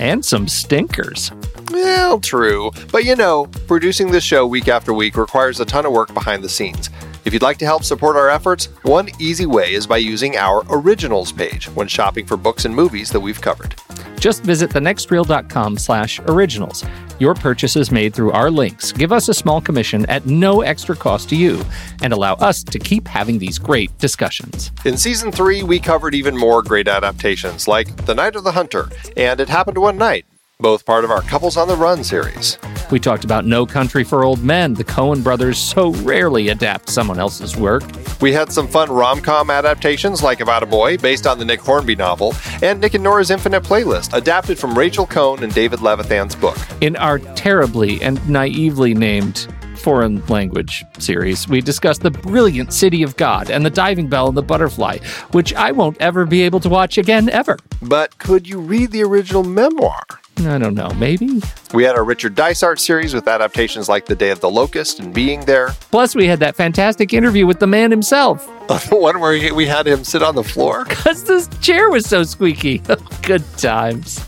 And some stinkers. Well, true. But you know, producing this show week after week requires a ton of work behind the scenes. If you'd like to help support our efforts, one easy way is by using our originals page when shopping for books and movies that we've covered. Just visit thenextreel.com slash originals. Your purchases made through our links give us a small commission at no extra cost to you and allow us to keep having these great discussions. In season three, we covered even more great adaptations like The Night of the Hunter and It Happened One Night, both part of our Couples on the Run series. We talked about No Country for Old Men. The Coen brothers so rarely adapt someone else's work. We had some fun rom com adaptations like About a Boy, based on the Nick Hornby novel, and Nick and Norah's Infinite Playlist, adapted from Rachel Cohn and David Levithan's book. In our terribly and naively named foreign language series, we discussed the brilliant City of God and the Diving Bell and the Butterfly, which I won't ever be able to watch again, ever. But could you read the original memoir? I don't know, maybe? We had our Richard Dysart series with adaptations like The Day of the Locust and Being There. Plus, we had that fantastic interview with the man himself. the one where we had him sit on the floor? Because this chair was so squeaky. Good times.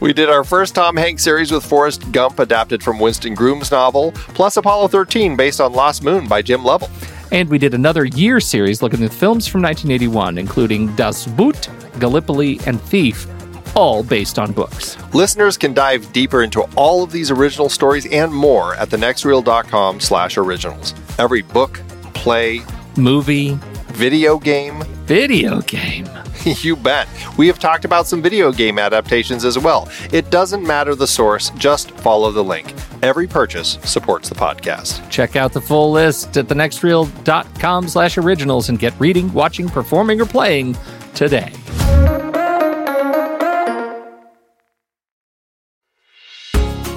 We did our first Tom Hanks series with Forrest Gump, adapted from Winston Groom's novel, plus Apollo 13, based on Lost Moon by Jim Lovell. And we did another year series looking at films from 1981, including Das Boot, Gallipoli, and Thief, all based on books. Listeners can dive deeper into all of these original stories and more at thenextreel.com slash originals. Every book, play, movie, video game, video game. you bet. We have talked about some video game adaptations as well. It doesn't matter the source, just follow the link. Every purchase supports the podcast. Check out the full list at thenextreel.com slash originals and get reading, watching, performing, or playing today.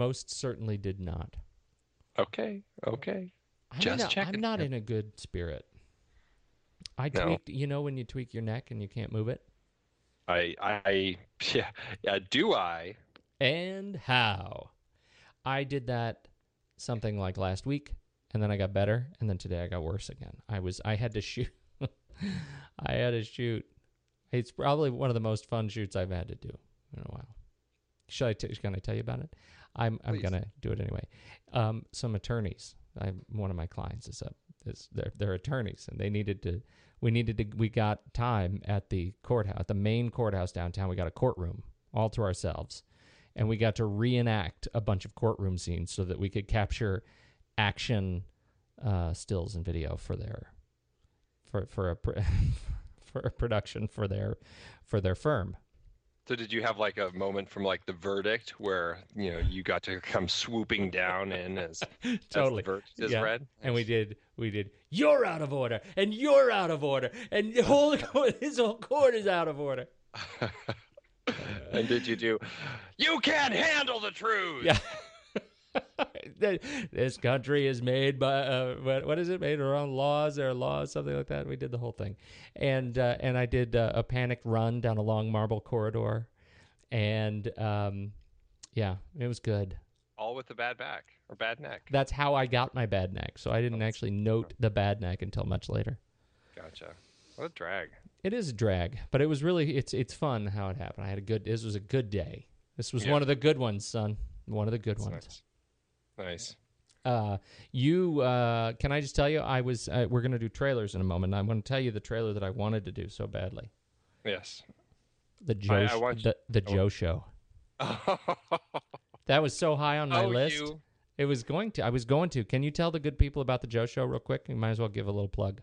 Most certainly did not. Okay, okay. I'm Just not, checking. I'm not in a good spirit. I tweaked, no. you know, when you tweak your neck and you can't move it? I, I, yeah, yeah, do I? And how? I did that something like last week, and then I got better, and then today I got worse again. I was, I had to shoot. I had to shoot. It's probably one of the most fun shoots I've had to do in a while. Should I? T- can I tell you about it? I'm I'm Please. gonna do it anyway. Um, some attorneys. I'm one of my clients is a is they're they're attorneys and they needed to. We needed to. We got time at the courthouse, at the main courthouse downtown. We got a courtroom all to ourselves, and we got to reenact a bunch of courtroom scenes so that we could capture action uh, stills and video for their for for a pr- for a production for their for their firm. So did you have like a moment from like the verdict where you know you got to come swooping down in as, totally as the verdict is Yeah. read? and we did we did you're out of order and you're out of order and the whole this whole court is out of order And did you do? You can't handle the truth. Yeah. this country is made by uh, what, what is it made around laws there are laws something like that we did the whole thing and uh, and i did uh, a panicked run down a long marble corridor and um, yeah it was good All with a bad back or bad neck. that's how i got my bad neck so i didn't actually note the bad neck until much later Gotcha. What a drag. It is a drag, but it was really it's it's fun how it happened. I had a good. This was a good day. This was Yeah. one of the good ones, son. One of the good ones. Nice. Nice. Uh, you uh, can I just tell you I was uh, we're gonna do trailers in a moment. I'm going to tell you the trailer that I wanted to do so badly. Yes. The Joe I want the the Joe show. that was so high on my Oh, list. you- It was going to. I was going to. Can you tell the good people about the Joe show real quick? You might as well give a little plug.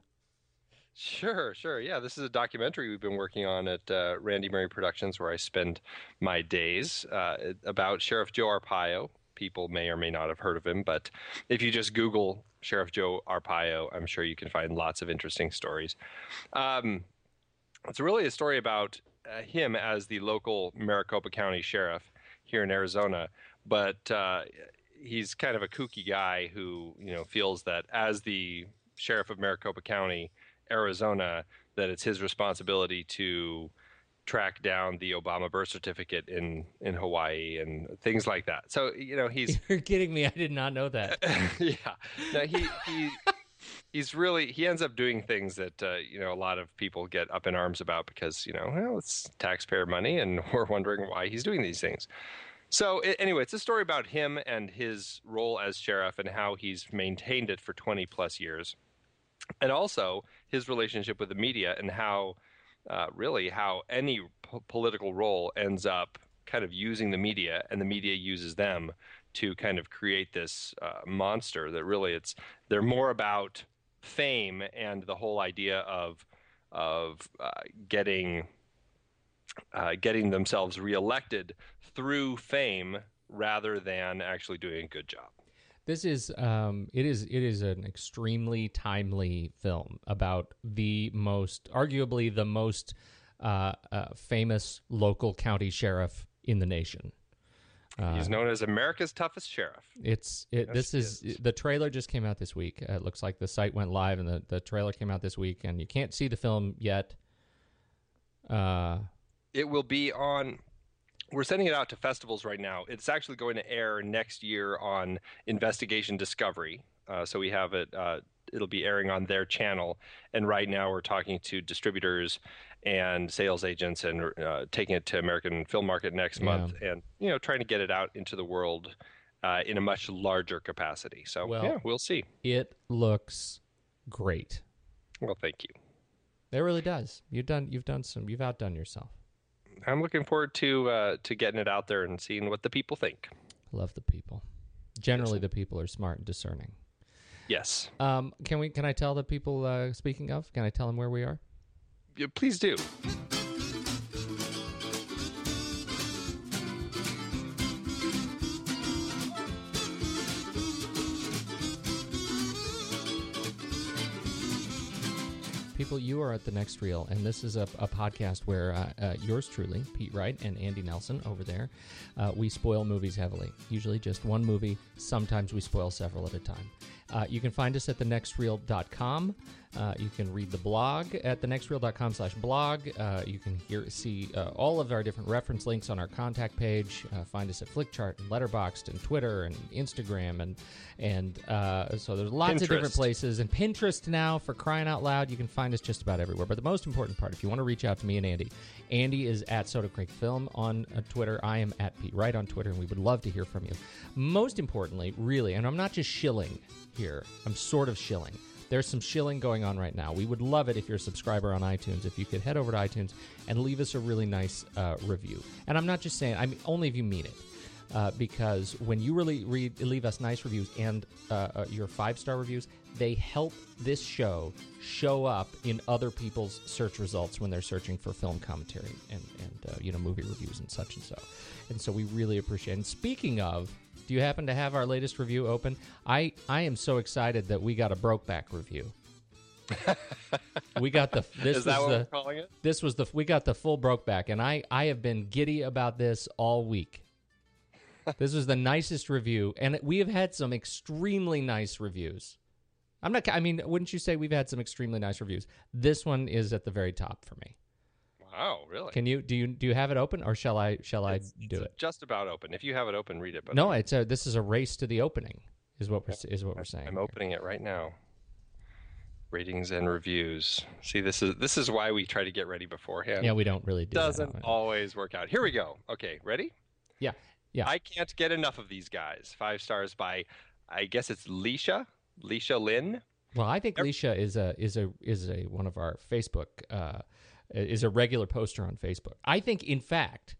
Sure, sure. Yeah, this is a documentary we've been working on at uh, Randy Murray Productions, where I spend my days uh, about Sheriff Joe Arpaio. People may or may not have heard of him, but if you just Google Sheriff Joe Arpaio, I'm sure you can find lots of interesting stories. Um, it's really a story about uh, him as the local Maricopa County sheriff here in Arizona, but uh, he's kind of a kooky guy who you know feels that as the sheriff of Maricopa County, Arizona, that it's his responsibility to track down the Obama birth certificate in in Hawaii and things like that. So you know he's You're kidding me. I did not know that. yeah. No, he he he's really he ends up doing things that uh, you know a lot of people get up in arms about because you know well it's taxpayer money and we're wondering why he's doing these things. So i anyway, it's a story about him and his role as sheriff and how he's maintained it for 20 plus years. And also his relationship with the media and how uh, really how any political role ends up kind of using the media and the media uses them to kind of create this uh, monster that really it's they're more about fame and the whole idea of of uh, getting uh, getting themselves reelected through fame rather than actually doing a good job. This is um, it is it is an extremely timely film about the most, arguably the most uh, uh, famous local county sheriff in the nation. He's known as America's toughest sheriff. It's it, this he is, is. the trailer just came out this week. Uh, it looks like the site went live and the, the trailer came out this week, and you can't see the film yet. Uh, It will be on. We're sending it out to festivals right now. It's actually going to air next year on Investigation Discovery. Uh, so we have it. Uh, it'll be airing on their channel. And right now we're talking to distributors and sales agents and uh, taking it to American Film Market next Yeah. month, and you know trying to get it out into the world uh, in a much larger capacity. So Well- yeah, we'll see. it looks great. Well, thank you. It really does. You've done you've done some you've outdone yourself. I'm looking forward to uh, to getting it out there and seeing what the people think. Love the people. Generally, the people are smart and discerning. Yes, Um, can we? Can I tell the people? Uh, speaking of, can I tell them where we are? Yeah, please do. People, you are at the next reel, and this is a, a podcast where uh, uh, yours truly, Pete Wright and Andy Nelson over there, uh, we spoil movies heavily. Usually just one movie. Sometimes we spoil several at a time. Uh, you can find us at thenextreel.com. Uh, you can read the blog at thenextreel.com slash blog. Uh, you can hear see uh, all of our different reference links on our contact page. Uh, find us at Flickchart and Letterboxd and Twitter and Instagram and and uh, so there's lots of different places and Pinterest now for crying out loud. You can find us just about everywhere. But the most important part, if you want to reach out to me and Andy, Andy is at Soda Creek Film on uh, Twitter. I am at Pete Wright on Twitter, and we would love to hear from you. Most importantly, really, and I'm not just shilling here. I'm sort of shilling. There's some shilling going on right now. We would love it if you're a subscriber on iTunes, if you could head over to iTunes and leave us a really nice uh, review. And I'm not just saying, I mean, only if you mean it. Uh, because when you really read, leave us nice reviews and uh, uh, your five star reviews, they help this show show up in other people's search results when they're searching for film commentary and, and uh, you know movie reviews and such and so. And so we really appreciate. And speaking of, do you happen to have our latest review open? I I am so excited that we got a Brokeback review. we got the this Is that was what the we're calling it? this was the we got the full Brokeback, and I I have been giddy about this all week. this was the nicest review, and we have had some extremely nice reviews. I'm not. I mean, wouldn't you say we've had some extremely nice reviews? This one is at the very top for me. Wow, really? Can you do you do you have it open, or shall I shall I do it's it? Just about open. If you have it open, read it. But No, it's a this is a race to the opening. Is what we're is what we're saying. I'm opening it right now. Ratings and reviews. See, this is this is why we try to get ready beforehand. Yeah, we don't really do doesn't always work out. Here we go. Okay, ready? Yeah, yeah. I can't get enough of these guys. Five stars by, I guess it's Leisha, Leisha Lynn. Well, I think Leisha is a is a is a one of our Facebook uh, is a regular poster on Facebook. I think, in fact,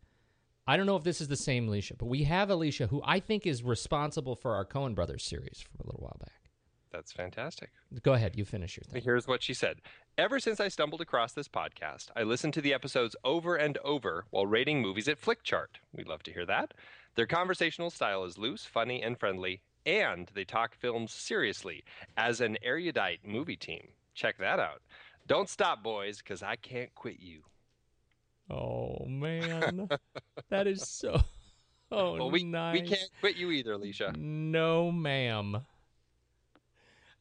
I don't know if this is the same Alicia, but we have Alicia who I think is responsible for our Coen Brothers series from a little while back. That's fantastic. Go ahead, you finish your thing. Here's what she said. Ever since I stumbled across this podcast, I listened to the episodes over and over while rating movies at Flickchart. We'd love to hear that. Their conversational style is loose, funny, and friendly, and they talk films seriously as an erudite movie team. Check that out. Don't stop, boys, because I can't quit you. Oh man, that is so. Oh, Well, we, nice. we can't quit you either, Alicia. No, ma'am.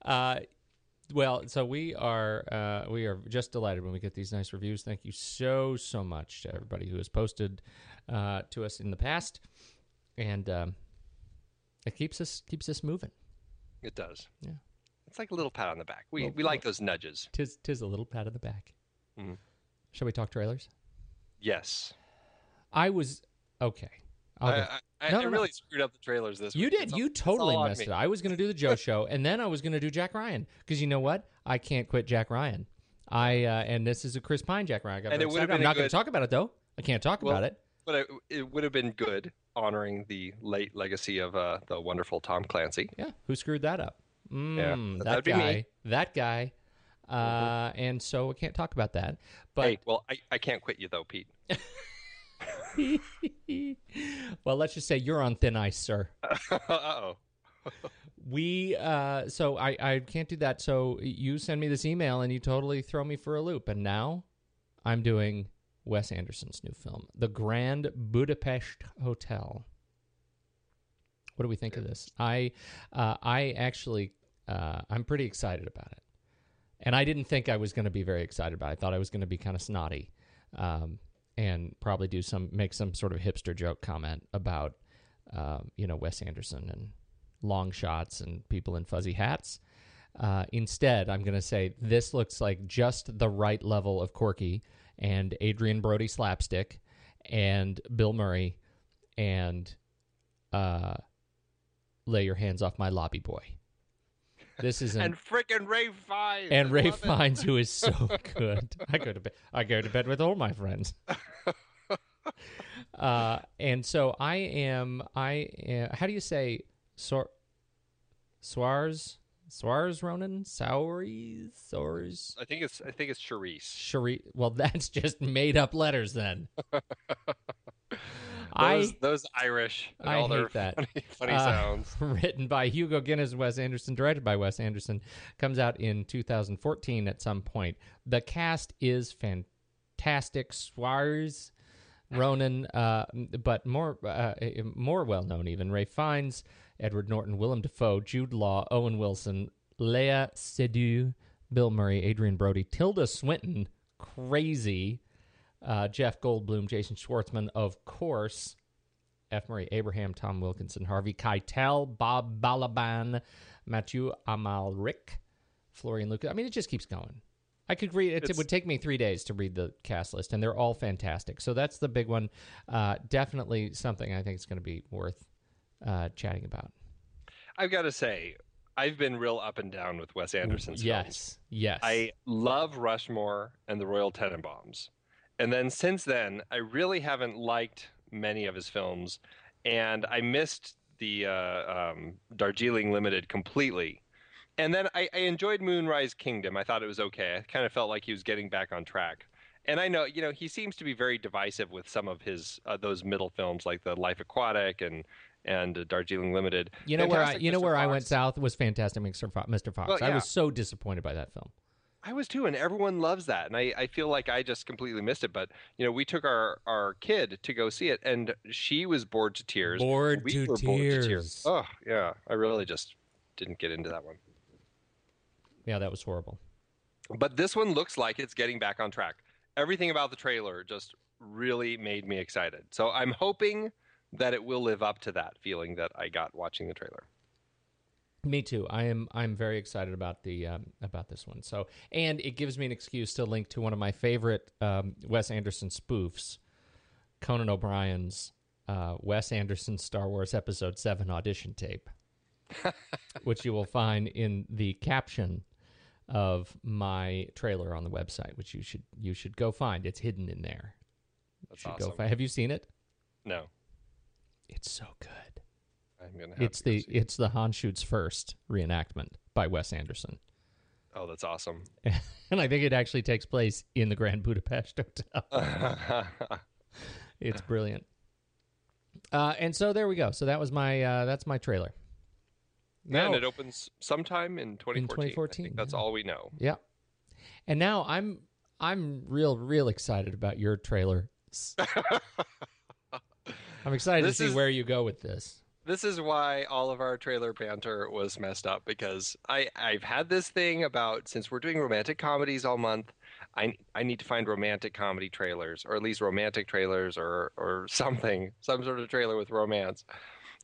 Uh, well, so we are uh, we are just delighted when we get these nice reviews. Thank you so so much to everybody who has posted uh, to us in the past, and um, it keeps us keeps us moving. It does. Yeah. It's like a little pat on the back. We, we like those nudges. Tis tis a little pat on the back. Mhm. Shall we talk trailers? Yes. I was okay. I'll I, go. I, I, No, I no, really screwed up the trailers this You week. did. It's all- You it's totally all on messed me. it. I was going to do the Joe show, and then I was going to do Jack Ryan because you know what? I can't quit Jack Ryan. I uh, and this is a Chris Pine Jack Ryan. I got And very it would've excited. I'm a not going to talk about it though. I can't talk Well, about it. But it, it would have been good honoring the late legacy of uh, the wonderful Tom Clancy. Yeah, who screwed that up? Mm, that that'd be guy. Mm-hmm. That guy. Uh, and so I can't talk about that. But hey, well, I, I can't quit you though, Pete. well, let's just say you're on thin ice, sir. oh. We uh so I I can't do that. So you send me this email and you totally throw me for a loop. And now I'm doing Wes Anderson's new film, The Grand Budapest Hotel. What do we think of this? I uh I actually uh I'm pretty excited about it. And I didn't think I was going to be very excited about it. I thought I was going to be kind of snotty. Um and probably do some make some sort of hipster joke comment about um, you know Wes Anderson and long shots and people in fuzzy hats. Uh, instead, I'm going to say this looks like just the right level of quirky and Adrien Brody slapstick and Bill Murray and uh, lay your hands off my lobby boy. This is an, And frickin' Ralph Fiennes. and Ray love. Fiennes, who is so good. I go to bed. I go to bed with all my friends. uh, and so I am. I am, how do you say Sor, Swars Swars Ronan Sours Sours I think it's I think it's Charisse. Cherie? Well, that's just made up letters then. Those, I those Irish and I all their that. funny, funny Uh, sounds. written by Hugo Guinness, Wes Anderson, directed by Wes Anderson, comes out in 2014 at some point. The cast is fantastic. Suarez, Ronan, uh, but more uh, more well known even Ralph Fiennes, Edward Norton, Willem Dafoe, Jude Law, Owen Wilson, Léa Seydoux, Bill Murray, Adrien Brody, Tilda Swinton, crazy, uh, Jeff Goldblum, Jason Schwartzman, of course, F. Murray Abraham, Tom Wilkinson, Harvey Keitel, Bob Balaban, Matthew Amalric, Florian Lukas. I mean, it just keeps going. I could read it. It It's- would take me three days to read the cast list, and they're all fantastic. So that's the big one. Uh, definitely something I think is going to be worth uh, chatting about. I've got to say, I've been real up and down with Wes Anderson's films. yes, yes. I love Rushmore and the Royal Tenenbaums. And then since then, I really haven't liked many of his films. And I missed the uh, um, Darjeeling Limited completely. And then I, I enjoyed Moonrise Kingdom. I thought it was okay. I kind of felt like he was getting back on track. And I know, you know, he seems to be very divisive with some of his uh, those middle films like the Life Aquatic and and uh, Darjeeling Limited. you know where I, Fantastic you know Mr. where I went south was Fantastic Mr. Fox. Fox. Well, I was so disappointed by that film. I was too, and everyone loves that. And I, I feel like I just completely missed it. But you know, we took our our kid to go see it, and she was bored to tears. Bored we to were bored to tears. tears. Oh yeah, I really just didn't get into that one. Yeah, that was horrible. But this one looks like it's getting back on track. Everything about the trailer just really made me excited. So I'm hoping that it will live up to that feeling that I got watching the trailer. Me too. I am. I'm very excited about the um, about this one. So, and it gives me an excuse to link to one of my favorite um, Wes Anderson spoofs, Conan O'Brien's uh, Wes Anderson Star Wars Episode Seven audition tape, which you will find in the caption of my trailer on the website, which you should you should go find. It's hidden in there. You That's should awesome. go find. Have you seen it? No, It's so good. I'm gonna. It's the it's the Han shoots first reenactment by Wes Anderson. Oh, that's awesome. and I think it actually takes place in the Grand Budapest Hotel. it's brilliant. Uh, and so there we go. So that was my uh, that's my trailer. Yeah, and it opens sometime in 2014. I 2014, think that's all we know. yeah. And now I'm I'm real real excited about your trailer. I'm excited This to see is- where you go with this. This is why all of our trailer banter was messed up because I I've had this thing about since we're doing romantic comedies all month, I I need to find romantic comedy trailers or at least romantic trailers or or something, some sort of trailer with romance.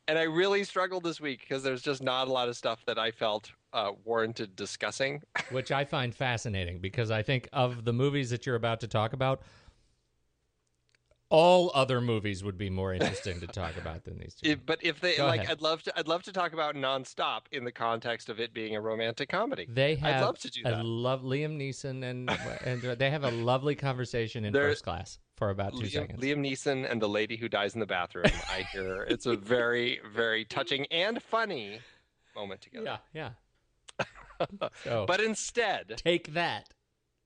And I really struggled this week because there's just not a lot of stuff that I felt uh, warranted discussing. which I find fascinating because I think of the movies that you're about to talk about, all other movies would be more interesting to talk about than these two. But if they Go like, ahead. I'd love to. I'd love to talk about nonstop in the context of it being a romantic comedy. they have I'd love to do that. love Liam Neeson and and they have a lovely conversation in There- first class for about two Liam, seconds. Liam Neeson and the lady who dies in the bathroom. I hear it's a very, very touching and funny moment together. yeah, yeah. so, But instead, take that.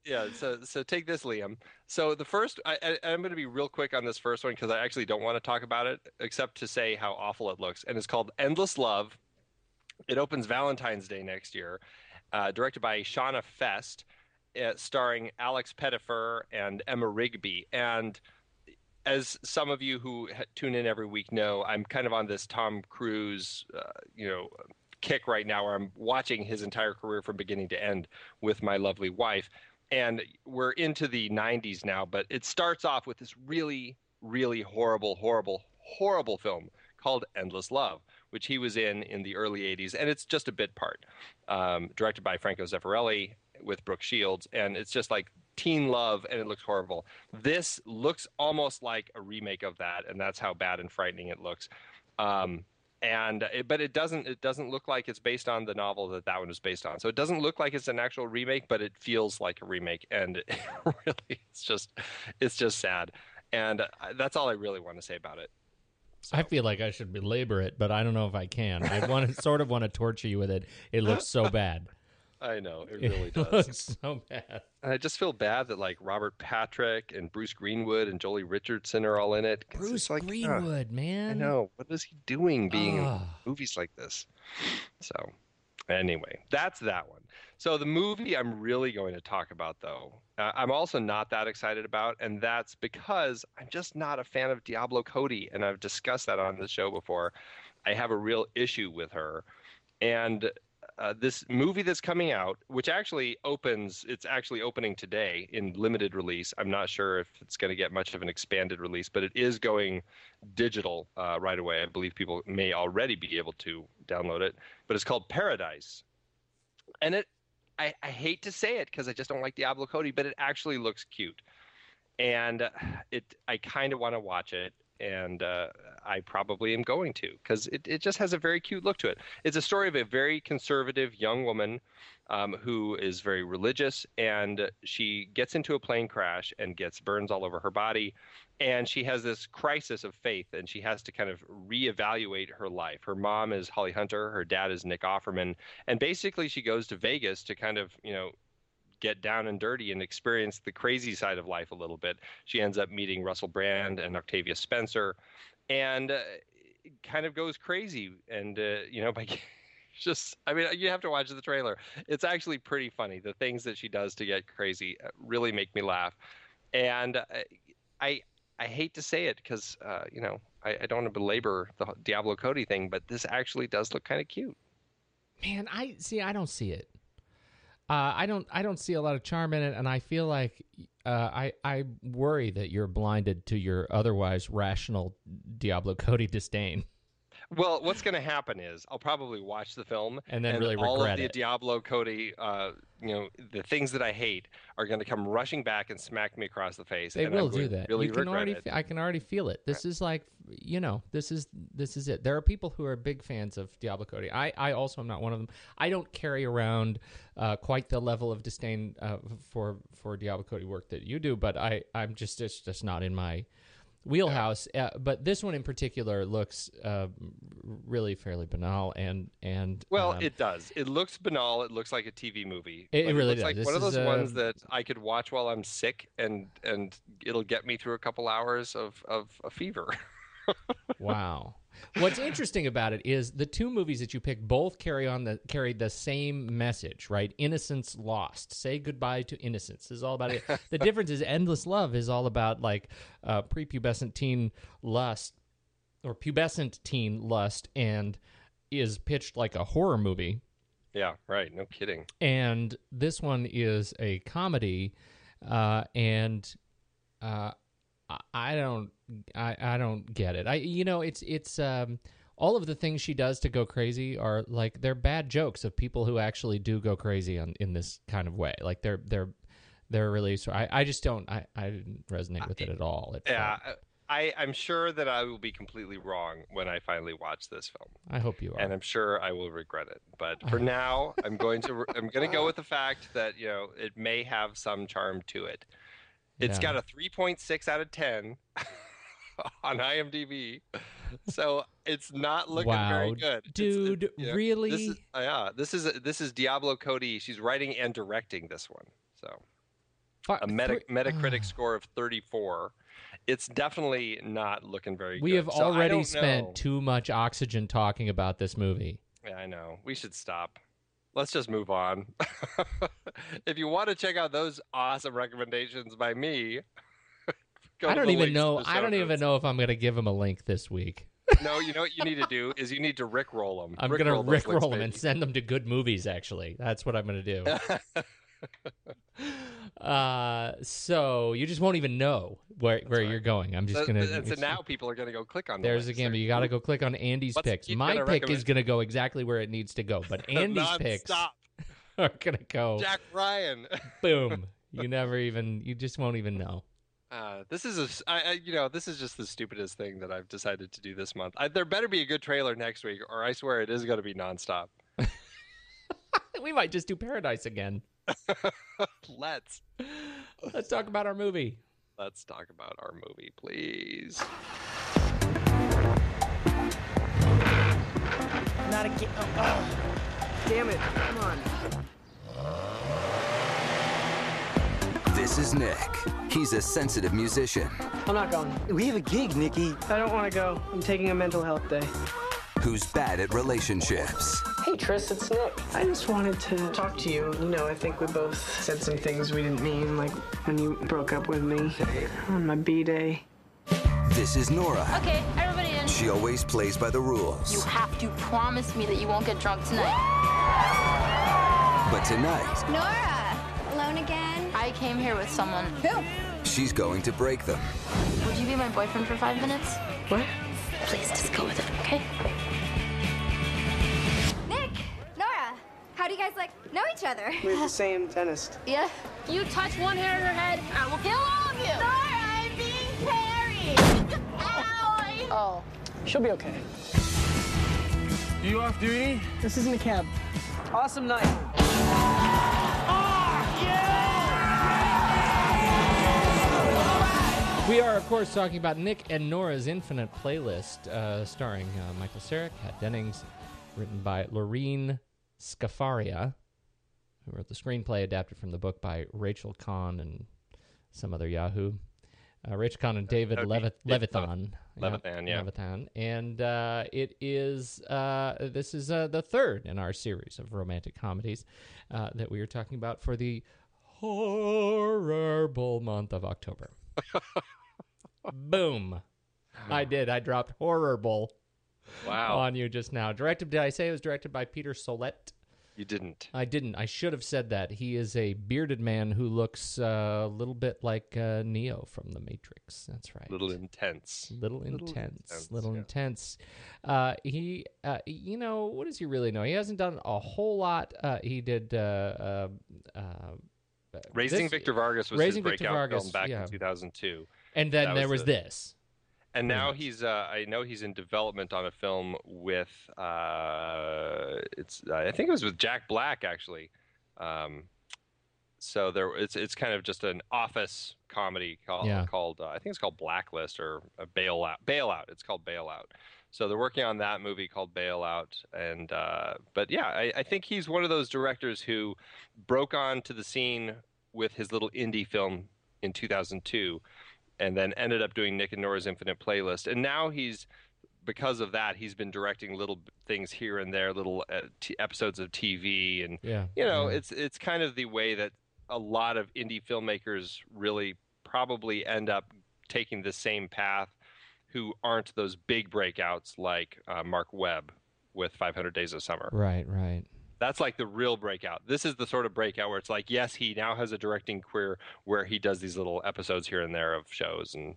yeah. So, so take this, Liam. So the first, I, I'm going to be real quick on this first one because I actually don't want to talk about it except to say how awful it looks. And it's called Endless Love. It opens Valentine's Day next year. Uh, directed by Shana Feste, uh, starring Alex Pettyfer and Emma Rigby. And as some of you who tune in every week know, I'm kind of on this Tom Cruise, uh, you know, kick right now where I'm watching his entire career from beginning to end with my lovely wife. And we're into the 90s now, but it starts off with this really, really horrible, horrible, horrible film called Endless Love, which he was in in the early 80s. And it's just a bit part, um, directed by Franco Zeffirelli with Brooke Shields. And it's just like teen love, and it looks horrible. This looks almost like a remake of that, and that's how bad and frightening it looks. Um, and it, but it doesn't it doesn't look like it's based on the novel that that one was based on. So it doesn't look like it's an actual remake, but it feels like a remake, and really, it's just it's just sad. And uh, that's all I really want to say about it. I feel like I should belabor it, but I don't know if I can. I want to sort of want to torture you with it. It looks so bad. I know it really It does. looks so bad. And I just feel bad that like Robert Patrick and Bruce Greenwood and Joely Richardson are all in it. Bruce like, Greenwood, I man. I know. What is he doing being in movies like this? So, anyway, that's that one. So, the movie I'm really going to talk about, though, uh, I'm also not that excited about, and that's because I'm just not a fan of Diablo Cody, and I've discussed that on the show before. I have a real issue with her. And uh, this movie that's coming out, which actually opens, it's actually opening today in limited release. I'm not sure if it's going to get much of an expanded release, but it is going digital uh, right away. I believe people may already be able to download it, but it's called Paradise. And it, I, I hate to say it because I just don't like Diablo Cody, but it actually looks cute. And uh, it, I kind of want to watch it and uh, I probably am going to because it, it just has a very cute look to it. It's a story of a very conservative young woman um, who is very religious, and she gets into a plane crash and gets burns all over her body, and she has this crisis of faith, and she has to kind of reevaluate her life. Her mom is Holly Hunter, her dad is Nick Offerman, and basically she goes to Vegas to kind of you know get down and dirty and experience the crazy side of life a little bit. She ends up meeting Russell Brand and Octavia Spencer, and uh, kind of goes crazy. And uh, you know, by just, I mean, you have to watch the trailer. It's actually pretty funny. The things that she does to get crazy uh, really make me laugh. And uh, I, I hate to say it because uh, you know I, I don't want to belabor the Diablo Cody thing, but this actually does look kind of cute. Man, I see. I don't see it. Uh, I don't. I don't see a lot of charm in it, and I feel like uh, I I worry that you're blinded to your otherwise rational Diablo Cody disdain. Well, what's going to happen is I'll probably watch the film And then really all regret of the it. Diablo Cody, uh, you know, the things that I hate are going to come rushing back and smack me across the face. They and will do that. Really you can already. fe- I can already feel it. This is like, you know, this is this is it. There are people who are big fans of Diablo Cody. I, I also am not one of them. I don't carry around uh, quite the level of disdain uh, for for Diablo Cody work that you do, but I I'm just it's just not in my wheelhouse. Uh, but this one in particular looks uh, really fairly banal and and Well, um, it does. It looks banal. It looks like a TV movie. It- it but really looks does. like This one of those uh, ones that I could watch while I'm sick, and and it'll get me through a couple hours of of a fever. Wow. What's interesting about it is the two movies that you pick both carry on the carry the same message, right? Innocence lost. Say goodbye to innocence. This is all about it. The difference is endless love is all about like uh, prepubescent teen lust or pubescent teen lust and is pitched like a horror movie. yeah, right. No kidding. And this one is a comedy, uh, and uh, I- don't, I, I don't get it. I, you know, it's it's um, all of the things she does to go crazy are like they're bad jokes of people who actually do go crazy on in this kind of way. Like they're they're they're really. So I, I just don't. I, I didn't resonate with it at all. It Yeah, felt- I I'm sure that I will be completely wrong when I finally watch this film. I hope you are. and I'm sure I will regret it. But for now, I'm going to I'm going to go with the fact that you know it may have some charm to it. It's Yeah. got a 3.6 out of 10 on IMDb, so it's not looking very good, dude, it- you know, really? This is, uh, yeah, this is this is Diablo Cody. She's writing and directing this one, so a meta, Metacritic score of 34. It's definitely not looking very we good. We have So already spent know. too much oxygen talking about this movie. Yeah, I know. We should stop. Let's just move on. if you want to check out those awesome recommendations by me, go I don't the even know. I don't even know if I'm going to give him a link this week. No, you know what you need to do is you need to rickroll them. I'm going to rickroll them and send them to good movies. Actually, that's what I'm going to do. Uh, so you just won't even know where where right. you're going. I'm just So, going to. so now people are going to go click on. the There's links. again, but you got to go click on Andy's Let's picks. My gonna pick is going to go exactly where it needs to go, but Andy's picks Stop, are going to go Jack Ryan. boom. You never even. You just won't even know. Uh, this is a, I, I- you know, this is just the stupidest thing that I've decided to do this month. I, there better be a good trailer next week, or I swear it is going to be nonstop. We might just do Paradise again. Let's Let's talk about our movie. let's talk about our movie, please. Not again. Oh, oh. Damn it. Come on. This is Nick. He's a sensitive musician I'm not going. We have a gig, Nikki. I don't want to go. I'm taking a mental health day. who's bad at relationships. Hey, Tris, it's Nick. I just wanted to talk to you. You know, I think we both said some things we didn't mean, like when you broke up with me on my B day. This is Norah. Okay, everybody in. She always plays by the rules. You have to promise me that you won't get drunk tonight. But tonight, Norah, alone again? I came here with someone. Who? she's going to break them. Would you be my boyfriend for five minutes? What? Please, just go with it, okay? How do you guys like know each other? We have the same dentist. Yeah. You touch one hair on her head, I will kill all of you. Norah, I'm being carried. Ow! Oh. She'll be okay. You off duty? This isn't a cab. Awesome night. We are, of course, talking about Nick and Norah's Infinite Playlist, uh, starring uh, Michael Cera, Kat Dennings, written by Lorene Scafaria, who wrote the screenplay adapted from the book by Rachel Cohn and some other Yahoo. Uh, Rachel Cohn and David that would Levith- David uh, Levithan. Levithan, yeah. Levithan. And uh, it is, uh, this is uh, the third in our series of romantic comedies uh, that we are talking about for the horrible month of October. Boom. I did. I dropped horrible Wow. on you just now. Directed, did I say it was directed by Peter Sollett? You didn't. I didn't. I should have said that. He is a bearded man who looks uh, a little bit like uh, Neo from The Matrix. That's right. Little intense. Little Little intense, intense, little yeah. intense. Uh, he, uh, you know, what does he really know? He hasn't done a whole lot. Uh, he did uh, uh, uh, Raising this- Victor Vargas was Raising his Victor breakout Vargas, film back yeah. in 2002. and then that there was was the- this. And now he's uh, I know he's in development on a film with uh, it's I think it was with Jack Black actually. Um, so there it's it's kind of just an office comedy called Yeah. called uh, I think it's called Blacklist or a Bailout. Bailout. It's called Bailout. So they're working on that movie called Bailout, and uh, but yeah, I, I think he's one of those directors who broke onto the scene with his little indie film in 2002, and then ended up doing Nick and Norah's Infinite Playlist, and now he's because of that he's been directing little things here and there, little uh, t- episodes of TV, and Yeah. you know yeah. it's it's kind of the way that a lot of indie filmmakers really probably end up taking the same path who aren't those big breakouts like uh, Marc Webb with 500 Days of Summer. Right, right. That's like the real breakout. This is the sort of breakout where it's like, yes, he now has a directing career where he does these little episodes here and there of shows and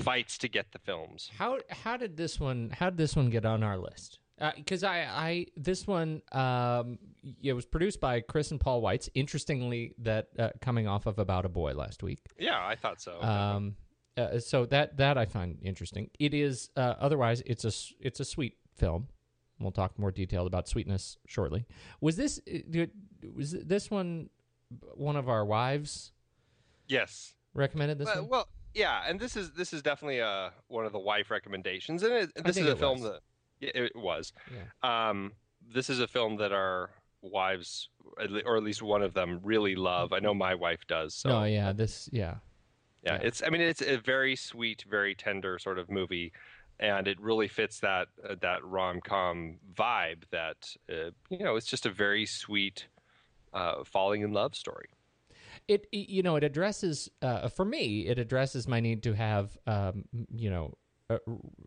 fights to get the films. How how did this one how did this one get on our list? Because I I this one um it was produced by Chris and Paul Weitz. Interestingly, that uh, coming off of About a Boy last week. Yeah, I thought so. Um, uh, so that that I find interesting. It is uh, otherwise it's a it's a sweet film. We'll talk more detail about sweetness shortly. Was this uh, was this one one of our wives yes. recommended this Well, one? well, yeah, and this is this is definitely uh, one of the wife recommendations, and it, this is a film was. that yeah, it was. Yeah. Um, this is a film that our wives, or at least one of them, really love. I know my wife does. So no, yeah, this yeah. yeah, it's. I mean, it's a very sweet, very tender sort of movie, and it really fits that uh, that rom com vibe. That uh, you know, it's just a very sweet, uh, falling in love story. it you know it addresses uh, for me it addresses my need to have um, you know uh,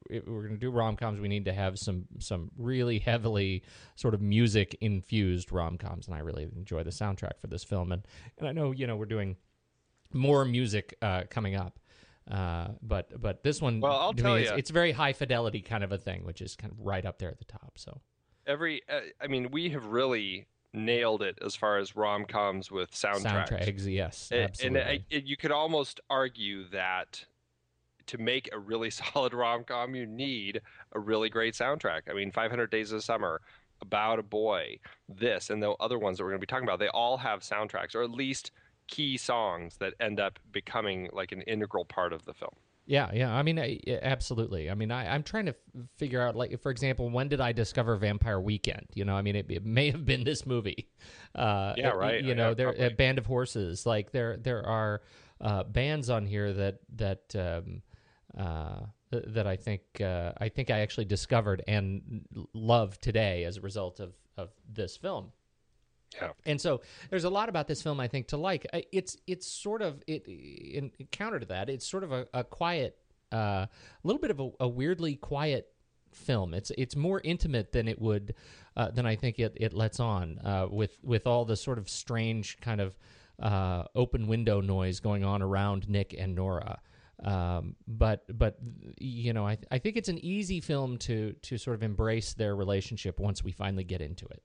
we're going to do rom-coms we need to have some some really heavily sort of music infused rom-coms and I really enjoy the soundtrack for this film and and I know you know we're doing more music uh, coming up uh, but but this one Well, I'll tell me, it's, it's very high fidelity kind of a thing which is kind of right up there at the top so Every, uh, I mean, we have really nailed it as far as rom coms with soundtracks. soundtracks yes And- absolutely And I, it, you could almost argue that to make a really solid rom com, you need a really great soundtrack. I mean, 500 Days of Summer, About a Boy, this, and the other ones that we're going to be talking about, they all have soundtracks, or at least key songs that end up becoming like an integral part of the film. Yeah, yeah. I mean, I, absolutely. I mean, I, I'm trying to f- figure out, like, for example, when did I discover Vampire Weekend? You know, I mean, it, it may have been this movie. Uh, Yeah, uh, right. You Yeah, know, there a. Band of Horses. Like, there there are uh, bands on here that that um, uh, that I think uh, I think I actually discovered and love today as a result of of this film. Yeah. And so there's a lot about this film I think to like. It's it's sort of it in counter to that. It's sort of a, a quiet, uh, little bit of a, a weirdly quiet film. It's it's more intimate than it would uh, than I think it it lets on uh, with with all the sort of strange kind of uh, open window noise going on around Nick and Norah. Um, but but you know I I think it's an easy film to to sort of embrace their relationship once we finally get into it.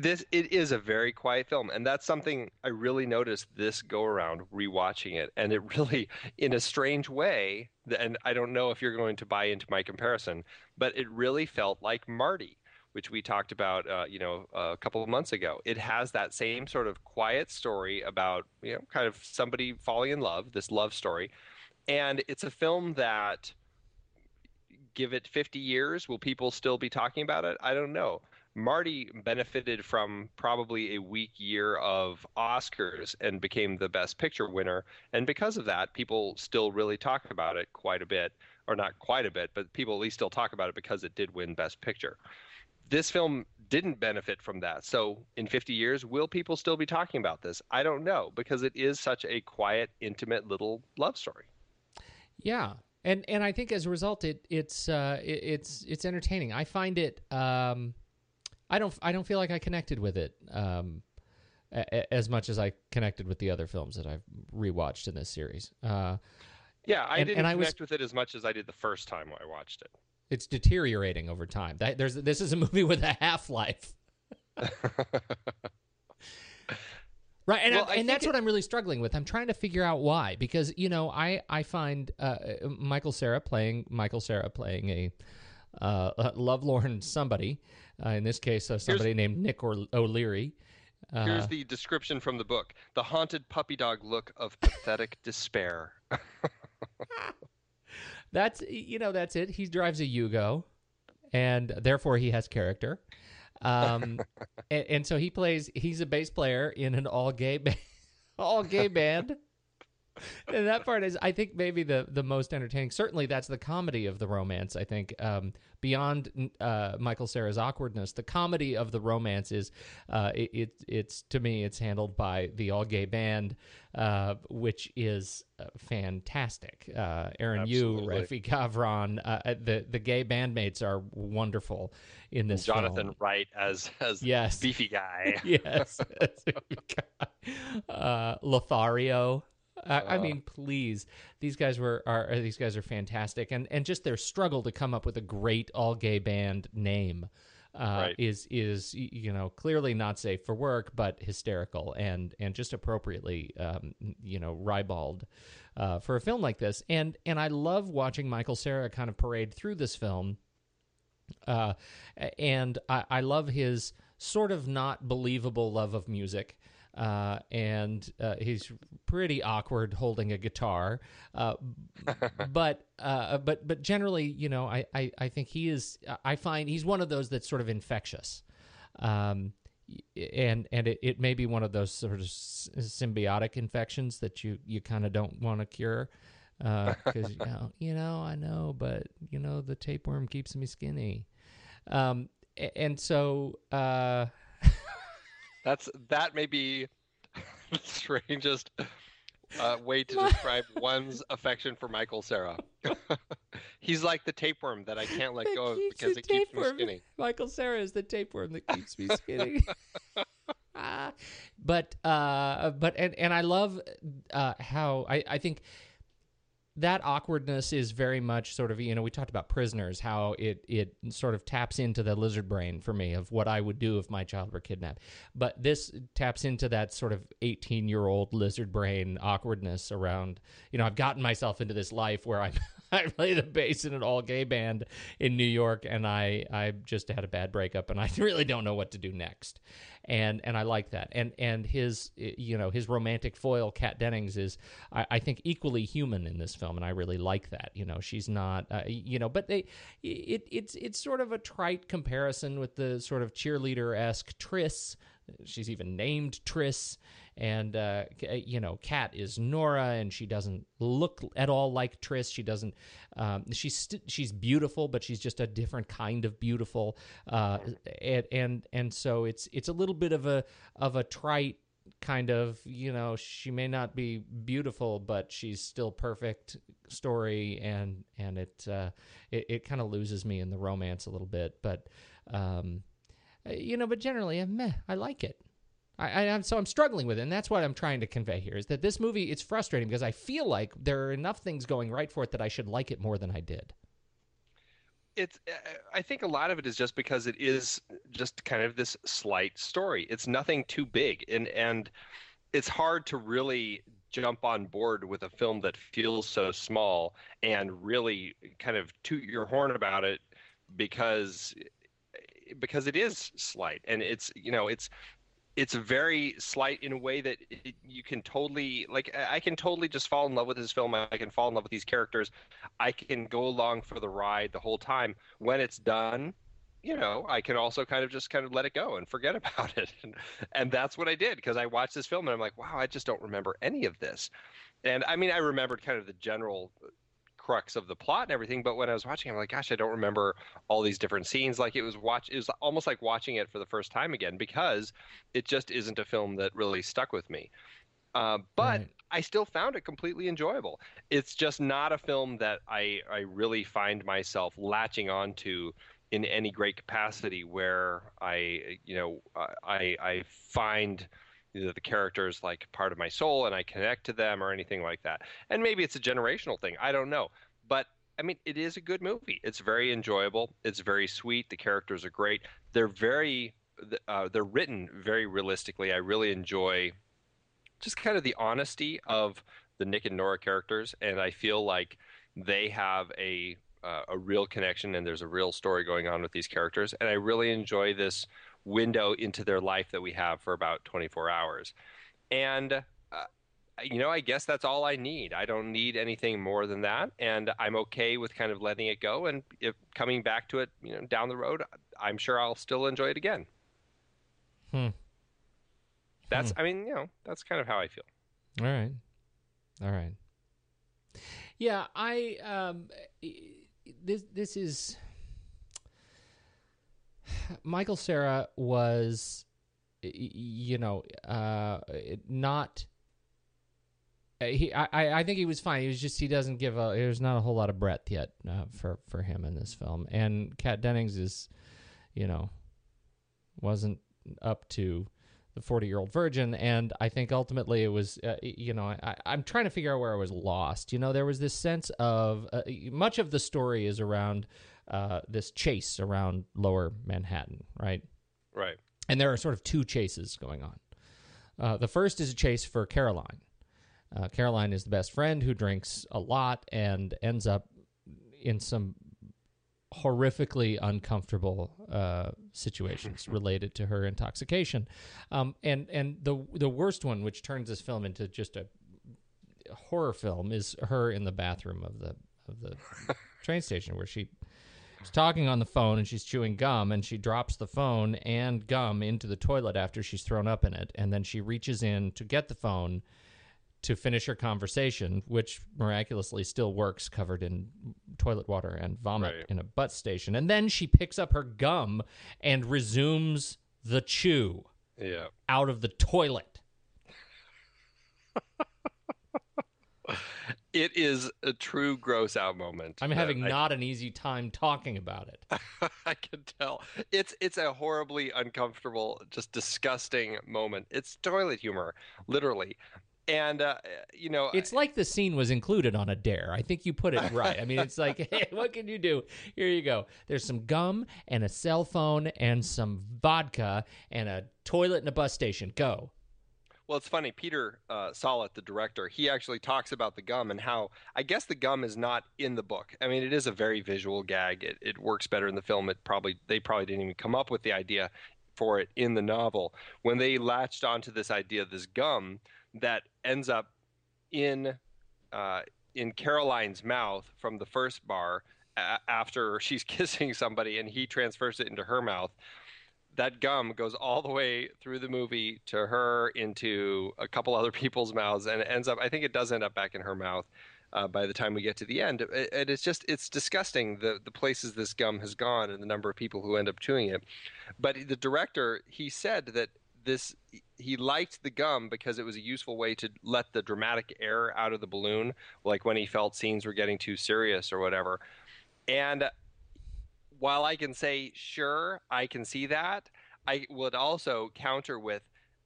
This it is a very quiet film, and that's something I really noticed this go around rewatching it, and it really, in a strange way, and I don't know if you're going to buy into my comparison, but it really felt like Marty, which we talked about, uh, you know, a couple of months ago. It has that same sort of quiet story about, you know, kind of somebody falling in love, this love story, and it's a film that. Give it 50 years, will people still be talking about it? I don't know. Marty benefited from probably a weak year of Oscars and became the Best Picture winner. And because of that, people still really talk about it quite a bit, or not quite a bit, but people at least still talk about it because it did win Best Picture. This film didn't benefit from that. So in 50 years, will people still be talking about this? I don't know because it is such a quiet, intimate little love story. Yeah. And and I think as a result, it it's uh, it, it's it's entertaining. I find it um, I don't I don't feel like I connected with it um, a, as much as I connected with the other films that I've rewatched in this series. Uh, yeah, I and, didn't and I connect was, with it as much as I did the first time I watched it. It's deteriorating over time. That, there's this is a movie with a half life. Right, and, Well, I, I and that's think what I'm really struggling with. I'm trying to figure out why, because you know, I I find uh, Michael Cera playing Michael Cera playing a uh, a lovelorn somebody, uh, in this case, uh, somebody named Nick or- O'Leary. Uh, Here's the description from the book: the haunted puppy dog look of pathetic despair. that's you know that's it. He drives a Yugo, and therefore he has character. Um, and, and so he plays. He's a bass player in an all gay ba- all gay band. and that part is, I think, maybe the the most entertaining. Certainly, that's the comedy of the romance. I think um, beyond uh, Michael Cera's awkwardness, the comedy of the romance is uh, it, it, It's to me, it's handled by the all gay band, uh, which is uh, fantastic. Uh, Aaron Yoo, Absolutely. Rafi Gavron, uh, the the gay bandmates are wonderful in this. Jonathan film. Wright as as Yes. beefy guy. yes. uh, Lothario. I, I Uh. mean, please, these guys were are are- these guys are fantastic, and and just their struggle to come up with a great all gay band name uh, Right. is is you know clearly not safe for work, but hysterical and and just appropriately um, you know ribald uh, for a film like this. And and I love watching Michael Cera kind of parade through this film uh, and I, I love his sort of not believable love of music. Uh, and uh, he's pretty awkward holding a guitar, uh, but uh, but but generally, you know, I, I, I think he is. I find he's one of those that's sort of infectious, um, and and it, it may be one of those sort of symbiotic infections that you you kind of don't want to cure because you know you know I know, but you know the tapeworm keeps me skinny, um, and so uh, That's that may be the strangest uh, way to describe one's affection for Michael Cera. He's like the tapeworm that I can't let That go of because it keeps me skinny. Michael Cera is the tapeworm that keeps me skinny. Ah. but uh, but and and I love uh, how I I think that awkwardness is very much sort of you know we talked about prisoners how it it sort of taps into the lizard brain for me of what I would do if my child were kidnapped. But this taps into that sort of 18 year old lizard brain awkwardness around you know I've gotten myself into this life where I I play the bass in an all gay band in New York and I I just had a bad breakup and I really don't know what to do next. And and I like that. And and his you know his romantic foil Kat Dennings is I, I think equally human in this film and I really like that. You know she's not uh, you know but they it it's it's sort of a trite comparison with the sort of cheerleader esque Triss. She's even named Triss and uh, you know Kat is Norah and she doesn't look at all like Triss she doesn't um, she's st- she's beautiful but she's just a different kind of beautiful. Uh, and and and so it's it's a little bit of a of a trite kind of you know she may not be beautiful but she's still perfect story and and it uh, it, it kind of loses me in the romance a little bit. But um, you know but generally I'm meh, I like it I, am so I'm struggling with it and that's what I'm trying to convey here is that this movie it's frustrating because I feel like there are enough things going right for it that I should like it more than I did. It's uh, i think a lot of it is just because it is just kind of this slight story. It's nothing too big and and it's hard to really jump on board with a film that feels so small and really kind of toot your horn about it because because it is slight. And it's you know it's it's very slight in a way that it, you can totally like i can totally just fall in love with this film. I can fall in love with these characters. I can go along for the ride the whole time. When it's done you know i can also kind of just kind of let it go and forget about it. And, and that's what i did because i watched this film and i'm like wow i just don't remember any of this. And i mean i remembered kind of the general crux of the plot and everything. But when I was watching, I'm like, gosh, I don't remember all these different scenes. Like it was watch, it was almost like watching it for the first time again because it just isn't a film that really stuck with me. Uh, but right. I still found it completely enjoyable. It's just not a film that I I really find myself latching onto in any great capacity where I you know I I find the characters like part of my soul and I connect to them or anything like that. And maybe it's a generational thing. I don't know. But I mean, it is a good movie. It's very enjoyable. It's very sweet. The characters are great. They're very uh, they're written very realistically. I really enjoy just kind of the honesty of the Nick and Norah characters, and I feel like they have a uh, a real connection and there's a real story going on with these characters. And I really enjoy this window into their life that we have for about 24 hours. And uh, you know, I guess that's all I need. I don't need anything more than that, and I'm okay with kind of letting it go. And if coming back to it, you know, down the road, I'm sure I'll still enjoy it again. Hmm. That's, hmm. I mean, you know, that's kind of how I feel. All right, all right. Yeah, I um, this this is Michael Cera was, you know, uh, not. He, I, I think he was fine. He was just he doesn't give a. There's not a whole lot of breadth yet uh, for for him in this film. And Kat Dennings is, you know, wasn't up to the 40 year old virgin and i think ultimately it was uh, you know I, i'm trying to figure out where i was lost you know there was this sense of uh, much of the story is around uh, this chase around lower Manhattan, right? Right. And there are sort of two chases going on. Uh, the first is a chase for Caroline. Uh, Caroline is the best friend who drinks a lot and ends up in some horrifically uncomfortable uh, situations related to her intoxication. Um, and and the the worst one, which turns this film into just a horror film, is her in the bathroom of the of the train station where she She's talking on the phone and she's chewing gum and she drops the phone and gum into the toilet after she's thrown up in it. And then she reaches in to get the phone to finish her conversation, which miraculously still works covered in toilet water and vomit right. in a butt station. And then she picks up her gum and resumes the chew yeah. out of the toilet. it is a true gross out moment. I'm having I, not an easy time talking about it. I can tell. It's it's a horribly uncomfortable, just disgusting moment. It's toilet humor, literally. And uh, you know, it's like the scene was included on a dare. I think you put it right. I mean, it's like, hey, what can you do? Here you go. There's some gum and a cell phone and some vodka and a toilet and a bus station. Go. Well, it's funny. Peter uh, the director, he actually talks about the gum and how I guess the gum is not in the book. I mean, it is a very visual gag. It, it works better in the film. It probably they probably didn't even come up with the idea for it in the novel. When they latched onto this idea, this gum that ends up in uh, in Caroline's mouth from the first bar a- after she's kissing somebody, and he transfers it into her mouth that gum goes all the way through the movie to her into a couple other people's mouths and it ends up i think it does end up back in her mouth uh, by the time we get to the end and it's just it's disgusting the the places this gum has gone and the number of people who end up chewing it but the director he said that this he liked the gum because it was a useful way to let the dramatic air out of the balloon, like when he felt scenes were getting too serious or whatever. And while I can say sure, I can see that, I would also counter with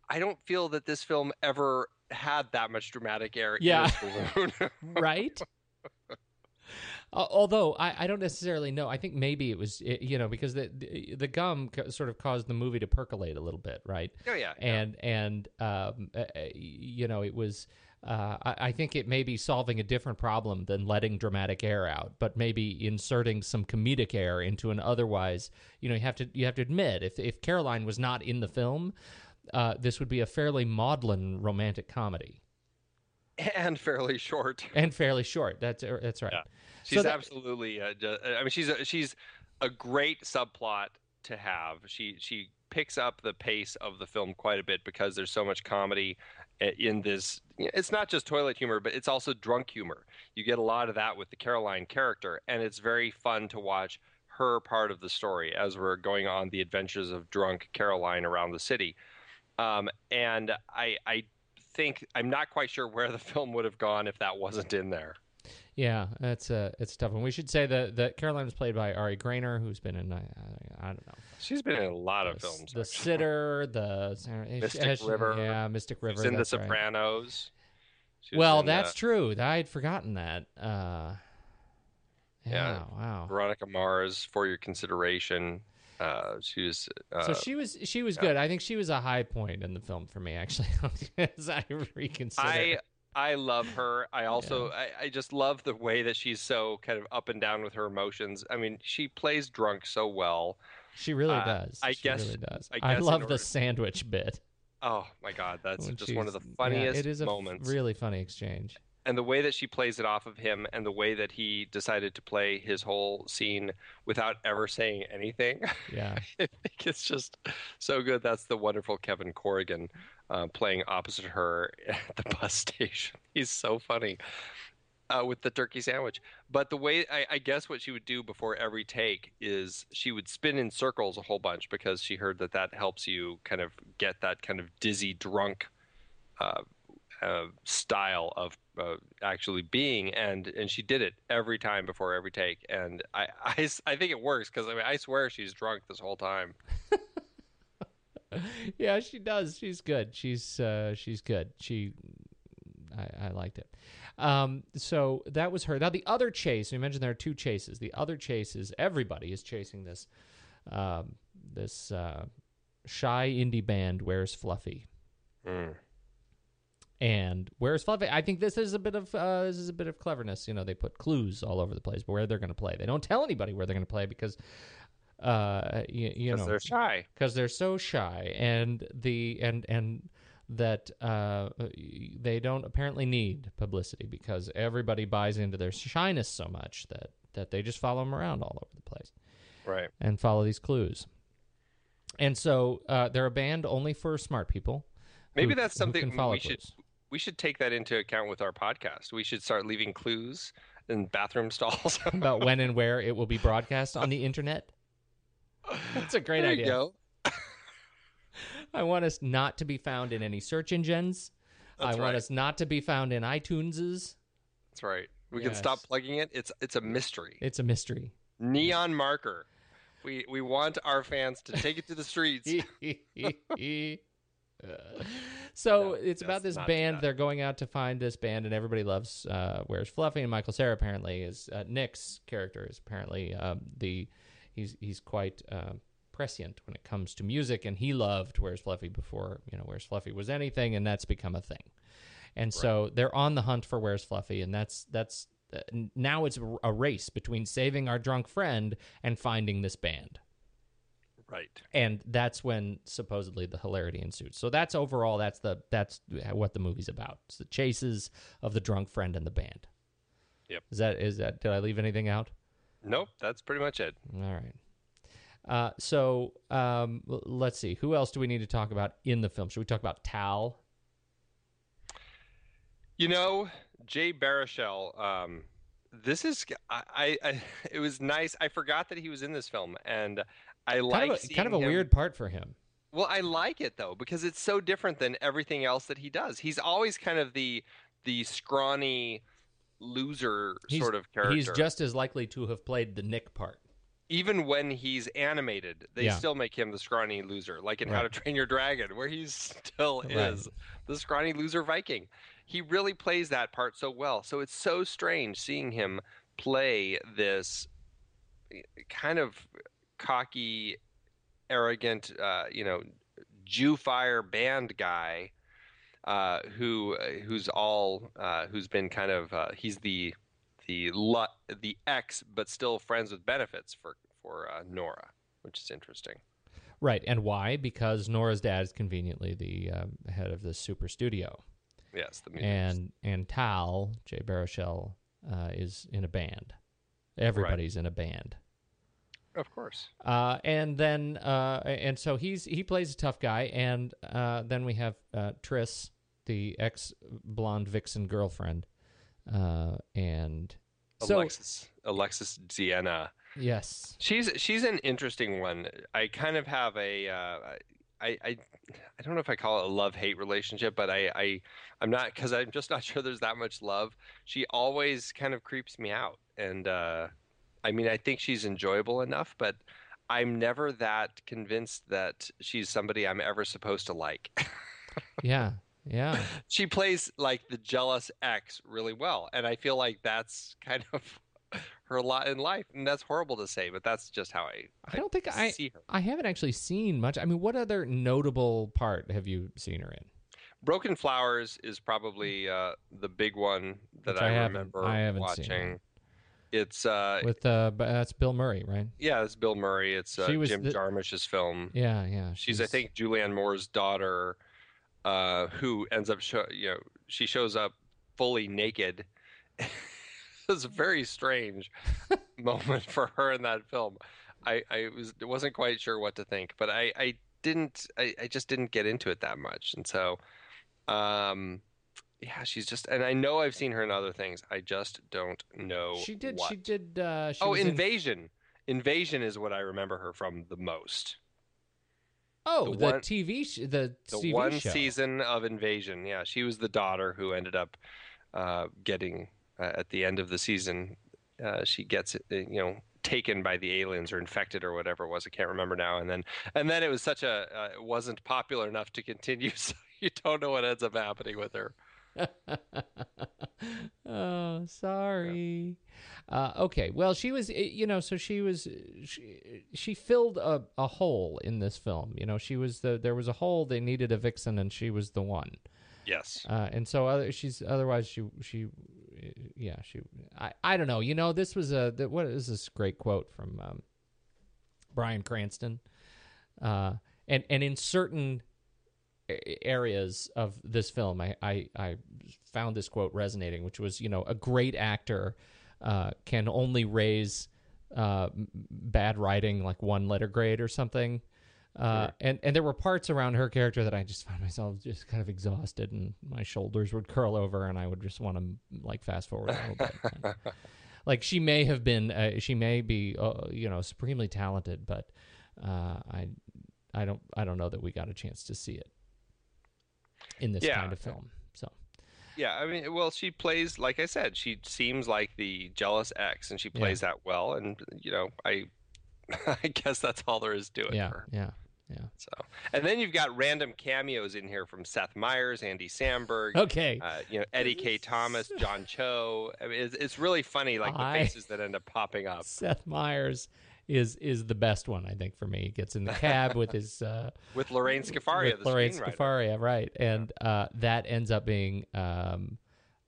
I don't feel that this film ever had that much dramatic air Yeah. right? Although I, I don't necessarily know. I think maybe it was it, you know because the the, the gum co- sort of caused the movie to percolate a little bit, right? Oh, yeah, yeah. And and um, uh, you know it was. Uh, I, I think it may be solving a different problem than letting dramatic air out, but maybe inserting some comedic air into an otherwise, you know, you have to you have to admit if if Caroline was not in the film, uh, this would be a fairly maudlin romantic comedy and fairly short. and fairly short. That's uh, that's right. She's So that- absolutely. Uh, ju- I mean, she's a, she's a great subplot to have. She she picks up the pace of the film quite a bit because there's so much comedy i- in this. It's not just toilet humor, but it's also drunk humor. You get a lot of that with the Caroline character, and it's very fun to watch her part of the story as we're going on the adventures of drunk Caroline around the city. Um, and I I think I'm not quite sure where the film would have gone if that wasn't in there. Yeah, that's a it's a tough one. We should say that that Caroline was played by Ari Graynor, who's been in I, I, don't know She's been in a lot of the, films. The Sitter, the Mystic River. yeah, Mystic River. She's in The that's right. Sopranos. Well, that's uh, true. I had forgotten that. Uh, yeah, Yeah. wow. Veronica Mars for your consideration. Uh, she was. Uh, so she was she was yeah. good. I think she was a high point in the film for me, actually. as I reconsider. I I love her. I also I, I just love the way that she's so kind of up and down with her emotions. I mean, she plays drunk so well. she really uh, does. I She guess- really does. I I, guess in love order- the sandwich bit. Oh my God, that's when just one of the she's- yeah, funniest it is a f- moments. really funny exchange. And the way that she plays it off of him and the way that he decided to play his whole scene without ever saying anything Yeah. i think it's just so good. That's the wonderful kevin corrigan uh, playing opposite her at the bus station. He's so funny uh, with the turkey sandwich. But the way I, I guess what she would do before every take is she would spin in circles a whole bunch because she heard that that helps you kind of get that kind of dizzy drunk uh, uh, style of uh, actually being, and and she did it every time before every take, and I I, I think it works because I mean I swear she's drunk this whole time. yeah, she does. She's good. She's uh, she's good. She, I, I liked it. Um, so that was her. Now the other chase. We mentioned there are two chases. The other chase is everybody is chasing this, um, this uh, shy indie band. Where's Fluffy? Mm. And where's Fluffy? I think this is a bit of uh, this is a bit of cleverness. You know, they put clues all over the place, but where they're going to play. They don't tell anybody where they're going to play because, uh, you, you 'Cause know, they're shy. because they're so shy and the and and that uh, they don't apparently need publicity because everybody buys into their shyness so much that that they just follow them around all over the place Right. and follow these clues. And so uh, they're a band only for smart people. Maybe who- that's something we should clues. We should take that into account with our podcast. We should start leaving clues in bathroom stalls. about when and where it will be broadcast on the internet. That's a great there idea. You go. I want us not to be found in any search engines. That's I want right. us not to be found in iTuneses. That's right. We can stop plugging it. It's it's a mystery. It's a mystery. Neon marker. We we want our fans to take it to the streets. So No, it's about this band. They're going out to find this band, and everybody loves uh, Where's Fluffy. And Michael Cera apparently is uh, Nick's character is apparently um, the he's he's quite uh, prescient when it comes to music, and he loved Where's Fluffy before you know Where's Fluffy was anything, and that's become a thing. And so they're on the hunt for Where's Fluffy, and that's that's uh, now it's a race between saving our drunk friend and finding this band Right. and that's when supposedly the hilarity ensues. So that's overall that's the that's what the movie's about. It's the chases of the drunk friend and the band. Yep. Is that is that did I leave anything out? Nope. That's pretty much it. All right. Uh, so um, let's see. Who else do we need to talk about in the film? Should we talk about Tal? You know, Jay Baruchel. Um, this is I, I, I. It was nice. I forgot that he was in this film, and I like Kind of a, kind of a him- weird part for him. Well, I like it though because it's so different than everything else that he does. He's always kind of the the scrawny loser He's, sort of character. He's just as likely to have played the Nick part. even when he's animated, they Yeah. still make him the scrawny loser, like in How to Train Your Dragon, where he still Right. is the scrawny loser Viking. He really plays that part so well. So it's so strange seeing him play this eh, kind of cocky, arrogant, uh, you know, Jew fire band guy uh, who who's all uh, who's been kind of uh, he's the the lu- the ex but still friends with benefits for for uh, Norah, which is interesting. Right, and why? Because Norah's dad is conveniently the um, head of the super studio, Yes, the music. and and Tal Jay Baruchel uh, is in a band. Everybody's in a band. Of course. Uh, and then uh, and so he's he plays a tough guy, and uh, then we have uh, Triss, the ex blonde vixen girlfriend, uh, and so Alexis Alexis Dziena. yes, She's she's an interesting one. I kind of have a uh, I, I I don't know if I call it a love hate relationship, but I, I I'm not because I'm just not sure there's that much love. She always kind of creeps me out, and uh, I mean I think she's enjoyable enough, but I'm never that convinced that she's somebody I'm ever supposed to like. yeah, yeah, she plays like the jealous ex really well, and I feel like that's kind of her lot in life, and that's horrible to say, but that's just how I I don't think I see her. I haven't actually seen much. I mean, what other notable part have you seen her in? Broken Flowers is probably uh, the big one that I, I remember I haven't watching. seen. It's uh, With uh, that's Bill Murray, right? yeah, it's Bill Murray. It's uh, She was Jim the- Jarmusch's film. Yeah, yeah. She's, I think, Julianne Moore's daughter, uh, who ends up, show, you know, she shows up fully naked. it's a very strange moment for her in that film. I, I was wasn't quite sure what to think, but I, I didn't, I, I just didn't get into it that much, and so, um, yeah, she's just, and I know I've seen her in other things. I just don't know. she did. What. She did. Uh, she oh, was in- Invasion. Invasion is what I remember her from the most. oh, the the, one- TV. Sh- the, the TV one show. season of Invasion. Yeah, she was the daughter who ended up uh, getting uh, at the end of the season. Uh, she gets uh, you know taken by the aliens or infected or whatever it was. I can't remember now. And then and then it was such a uh, it wasn't popular enough to continue. So you don't know what ends up happening with her. oh, sorry. Uh, okay. Well, she was, eh, you know, so she was, she, she filled a, a hole in this film. You know, she was the, there was a hole, they needed a vixen, and she was the one. Yes. Uh, and so other, she's, otherwise, she, she, eh, yeah, she, I, I don't know. You know, this was a, the, what is this great quote from um, Bryan Cranston? Uh, and, and in certain a- areas of this film, I, I, I found this quote resonating, which was, you know, a great actor uh, can only raise uh, bad writing like one letter grade or something. Uh, and, and there were parts around her character that I just found myself just kind of exhausted and my shoulders would curl over and I would just want to like fast forward a little bit. like she may have been, uh, she may be, uh, you know, supremely talented, but uh, I, I don't, I don't know that we got a chance to see it in this Yeah. kind of film. So Yeah, I mean, well, she plays like I said. She seems like the jealous ex, and she plays that well. And you know, I, I guess that's all there is to it. yeah, for yeah, yeah. So, and then you've got random cameos in here from Seth Meyers, Andy Samberg, Okay. uh, you know, Eddie Kaye Thomas, John Cho. I mean, it's, it's really funny, like the I- faces that end up popping up. Seth Meyers is is the best one I think for me. He gets in the cab with his uh, With Lorene Scafaria, with the Lorene. Scafaria, right? And uh, that ends up being. Um,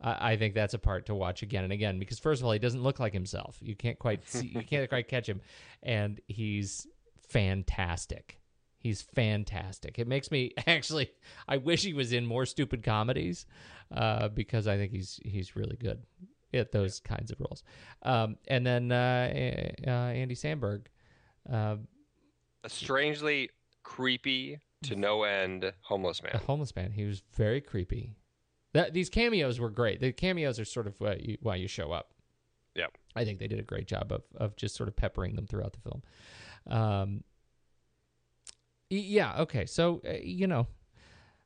I, I think that's a part to watch again and again because first of all, he doesn't look like himself. You can't quite see, you can't quite catch him, and he's fantastic. He's fantastic. It makes me actually. I wish he was in more stupid comedies, uh, because I think he's he's really good at those kinds of roles. Um, and then uh, uh, Andy Samberg. Uh, A strangely creepy to no end homeless man. a homeless man. He was very creepy. That these cameos were great. The cameos are sort of why you, why you show up. Yeah, I think they did a great job of of just sort of peppering them throughout the film. Um, Yeah. Okay. So uh, you know,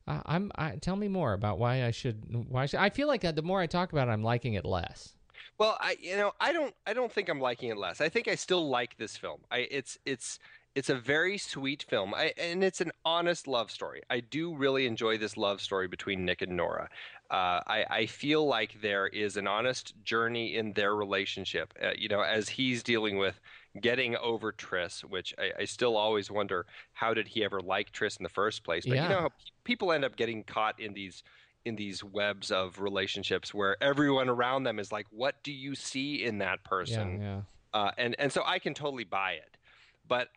uh, I'm. I, tell me more about why I should. Why should, I feel like uh, the more I talk about it, I'm liking it less. Well, I you know I don't I don't think I'm liking it less. I think I still like this film. I it's it's it's a very sweet film, I, and it's an honest love story. I do really enjoy this love story between Nick and Norah. Uh, I, I feel like there is an honest journey in their relationship. Uh, you know, as he's dealing with getting over Triss, which I, I still always wonder how did he ever like Triss in the first place? But Yeah. you know how people end up getting caught in these in these webs of relationships where everyone around them is like, "What do you see in that person?" Yeah. uh, and and so I can totally buy it. But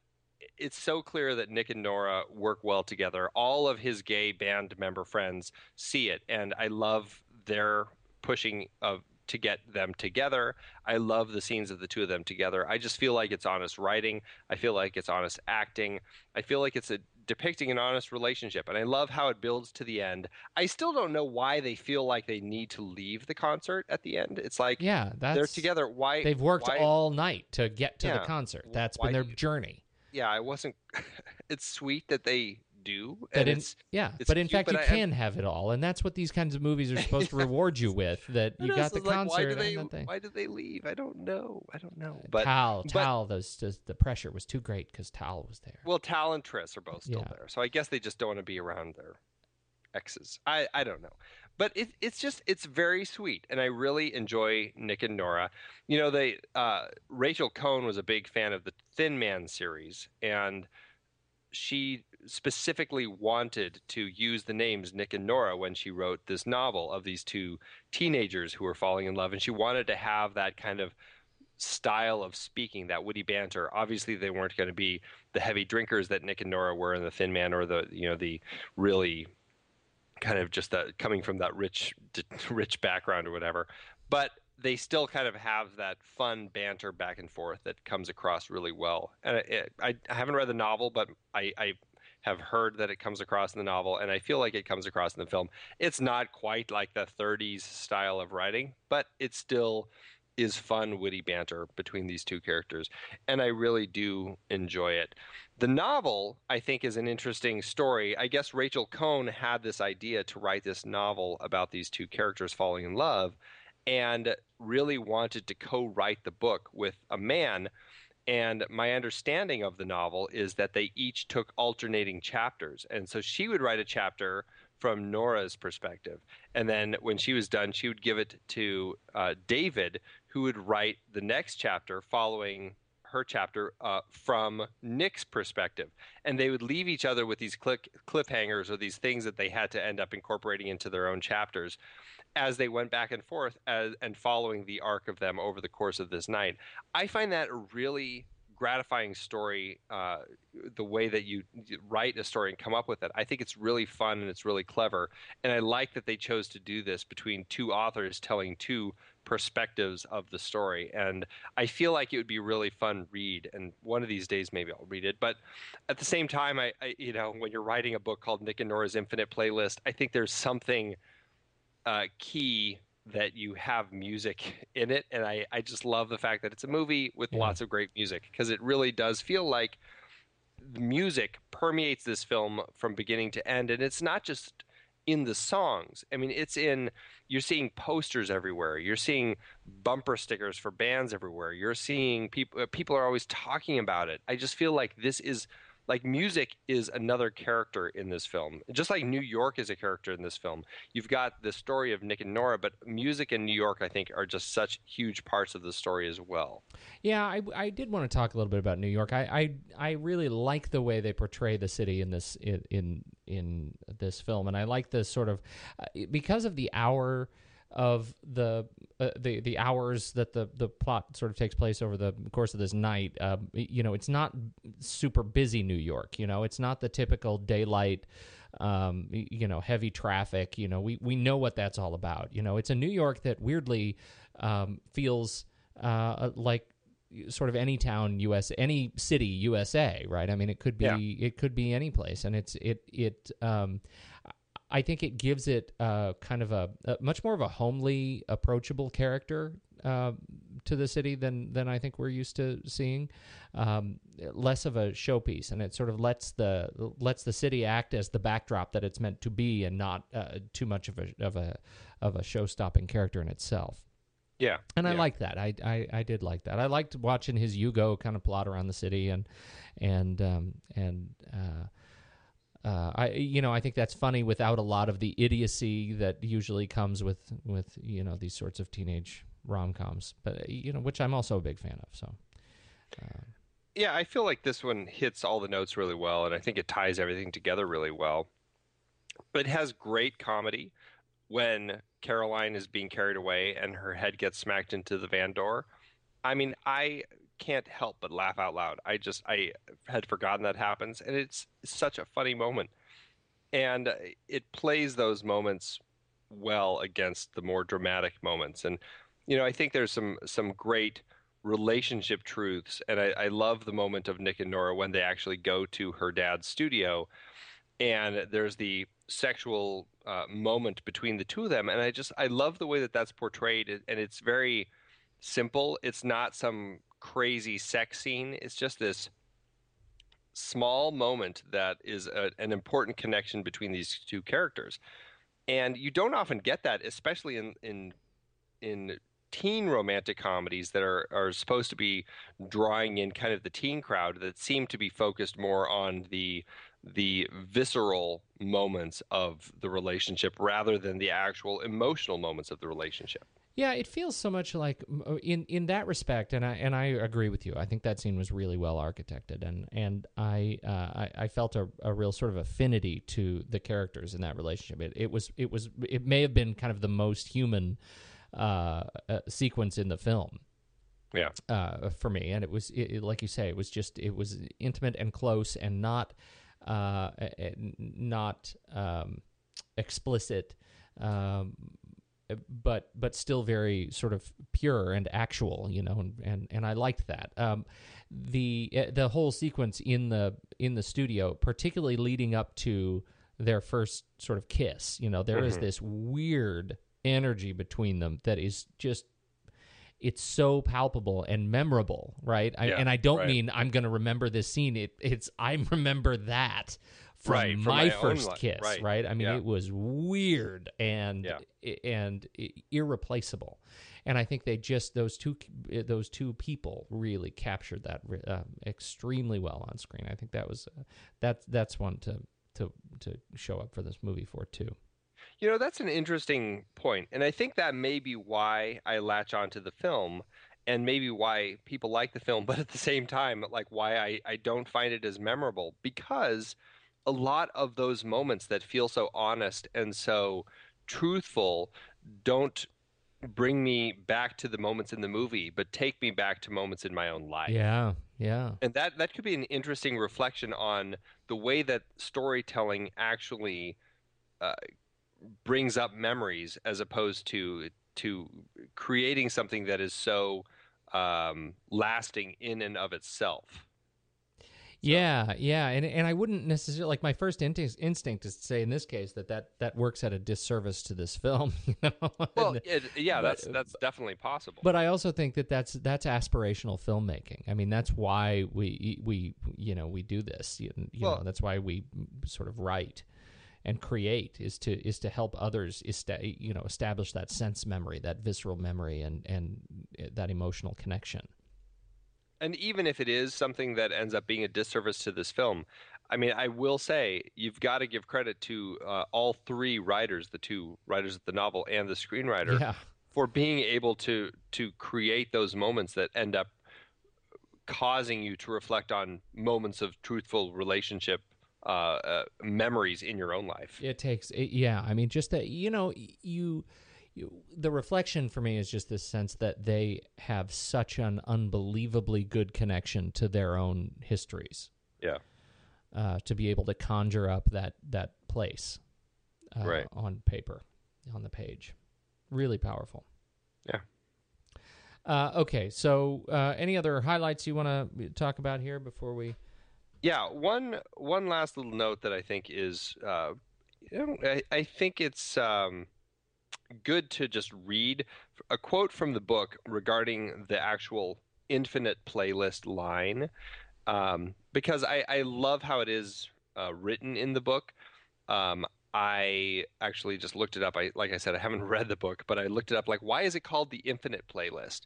it's so clear that Nick and Norah work well together. All of his gay band member friends see it, and I love their pushing of to get them together. I love the scenes of the two of them together. I just feel like it's honest writing. I feel like it's honest acting. I feel like it's a depicting an honest relationship and I love how it builds to the end. I still don't know why they feel like they need to leave the concert at the end. It's like Yeah. That's they're together. Why They've worked why- all night to get to the concert. That's why been their journey. yeah, I wasn't. it's sweet that they do, and in, it's yeah, it's but in cute, fact, but you I- I- can have it all, and that's what these kinds of movies are supposed to reward you with. That you know, got so the like, concert why do they? and. Why did they leave? I don't know. I don't know. But Tal, but- Tal, those, those, the pressure was too great because Tal was there. well, Tal and Triss are both still Yeah. there, so I guess they just don't want to be around their exes. I I don't know, but it, it's just it's very sweet, and I really enjoy Nick and Norah. You know, they uh, Rachel Cohn was a big fan of the Thin Man series, and she specifically wanted to use the names Nick and Nora when she wrote this novel of these two teenagers who were falling in love, and she wanted to have that kind of style of speaking, that witty banter. Obviously, they weren't going to be the heavy drinkers that Nick and Nora were in The Thin Man, or the you know the really kind of just that coming from that rich rich background or whatever. But they still kind of have that fun banter back and forth that comes across really well. And I, I haven't read the novel, but I, I have heard that it comes across in the novel, and I feel like it comes across in the film. It's not quite like the 30s style of writing, but it still is fun, witty banter between these two characters, and I really do enjoy it. The novel, I think, is an interesting story. I guess Rachel Cohn had this idea to write this novel about these two characters falling in love and really wanted to co write the book with a man. And my understanding of the novel is that they each took alternating chapters. And so she would write a chapter from Norah's perspective. And then when she was done, she would give it to uh, David, who would write the next chapter following her chapter uh, from Nick's perspective. And they would leave each other with these click, cliffhangers or these things that they had to end up incorporating into their own chapters as they went back and forth as, and following the arc of them over the course of this night. I find that a really gratifying story uh, the way that you write a story and come up with it i think it's really fun and it's really clever and i like that they chose to do this between two authors telling two perspectives of the story and i feel like it would be a really fun read and one of these days maybe i'll read it but at the same time i, I you know when you're writing a book called nick and norah's infinite playlist i think there's something uh, key that you have music in it and I, I just love the fact that it's a movie with Yeah. lots of great music because it really does feel like the music permeates this film from beginning to end and it's not just in the songs i mean it's in you're seeing posters everywhere you're seeing bumper stickers for bands everywhere you're seeing people people are always talking about it i just feel like this is like music is another character in this film. Just like new york is a character in this film. You've got the story of nick and norah but music and new york i think are just such huge parts of the story as well. Yeah, I, I did want to talk a little bit about New York. I, I I really like the way they portray the city in this in in, in this film, and I like the sort of uh, because of the hour of the uh, the the hours that the the plot sort of takes place over the course of this night. Uh, you know, it's not super busy New York. You know, it's not the typical daylight. Um, you know, heavy traffic. You know, we we know what that's all about. You know, it's a New York that weirdly um, feels uh, like sort of any town US any city USA right I mean it could be Yeah. it could be any place and it's it it um I think it gives it uh kind of a, a much more of a homely approachable character uh, to the city than than I think we're used to seeing. Um, less of a showpiece, and it sort of lets the lets the city act as the backdrop that it's meant to be, and not uh, too much of a of a of a show stopping character in itself. Yeah, And I like that. I, I I did like that. I liked watching his Yugo kind of plot around the city and and um, and uh, uh, I you know I think that's funny without a lot of the idiocy that usually comes with with you know these sorts of teenage rom coms. But uh, you know which I'm also a big fan of. So Yeah, I feel like this one hits all the notes really well, and I think it ties everything together really well. But it has great comedy when Caroline is being carried away and her head gets smacked into the van door. I mean, I can't help but laugh out loud. I just I had forgotten that happens, and it's such a funny moment, and uh, it plays those moments well against the more dramatic moments. And you know, I think there's some some great relationship truths, and I, I love the moment of Nick and Norah when they actually go to her dad's studio, and there's the sexual uh, moment between the two of them, and I just I love the way that that's portrayed, and it's very simple. It's not some crazy sex scene. It's just this small moment that is a, an important connection between these two characters, and you don't often get that, especially in in in teen romantic comedies that are, are supposed to be drawing in kind of the teen crowd that seem to be focused more on the the visceral moments of the relationship rather than the actual emotional moments of the relationship. Yeah, it feels so much like uh, in in that respect, and I and I agree with you. I think that scene was really well architected, and and I uh, I, I felt a, a real sort of affinity to the characters in that relationship. It, it was it was it may have been kind of the most human uh, uh, sequence in the film Yeah. uh, for me, and it was it, it- like you say, it was just it was intimate and close, and not uh, uh, not um, explicit, um, but but still very sort of pure and actual, you know, and and, and I liked that. Um, the uh, the whole sequence in the in the studio, particularly leading up to their first sort of kiss, you know, there is Mhm. this weird energy between them that is just it's so palpable and memorable, right? I, Yeah, and I don't right. mean I'm going to remember this scene. It, it's I remember that from Right, my, my first kiss, right, right? I mean, yeah. it was weird and Yeah. and irreplaceable. And I think they just those two those two people really captured that uh, extremely well on screen. I think that was uh, that's that's one to to to show up for this movie for too. You know, that's an interesting point, and I think that may be why I latch onto the film, and maybe why people like the film, but at the same time, like why I, I don't find it as memorable because a lot of those moments that feel so honest and so truthful don't bring me back to the moments in the movie, but take me back to moments in my own life. Yeah, yeah. And that that could be an interesting reflection on the way that storytelling actually uh, brings up memories, as opposed to to creating something that is so um, lasting in and of itself. Yeah, yeah, and and I wouldn't necessarily like my first instinct, instinct is to say in this case that that, that works at a disservice to this film. You know? Well, And- it, yeah, but- that's that's definitely possible. But I also think that that's that's aspirational filmmaking. I mean, that's why we we you know we do this. You, you Well- know, that's why we sort of write and create is to is to help others esta- you know establish that sense memory, that visceral memory, and and uh, that emotional connection. And even if it is something that ends up being a disservice to this film, I mean, I will say you've got to give credit to uh, all three writers, the two writers of the novel and the screenwriter, Yeah. for being able to to create those moments that end up causing you to reflect on moments of truthful relationship uh, uh, memories in your own life. It takes, it, yeah. I mean, just that you know, you, you, the reflection for me is just this sense that they have such an unbelievably good connection to their own histories. Yeah. Uh, to be able to conjure up that that place, uh, Right. on paper, on the page, really powerful. Yeah. Uh, okay, so uh, any other highlights you want to talk about here before we? Yeah, one one last little note that I think is, uh, you know, I, I think it's um, good to just read a quote from the book regarding the actual infinite playlist line, um, because I, I love how it is uh, written in the book. Um, I actually just looked it up. I like I said, I haven't read the book, but I looked it up. Like, why is it called the infinite playlist?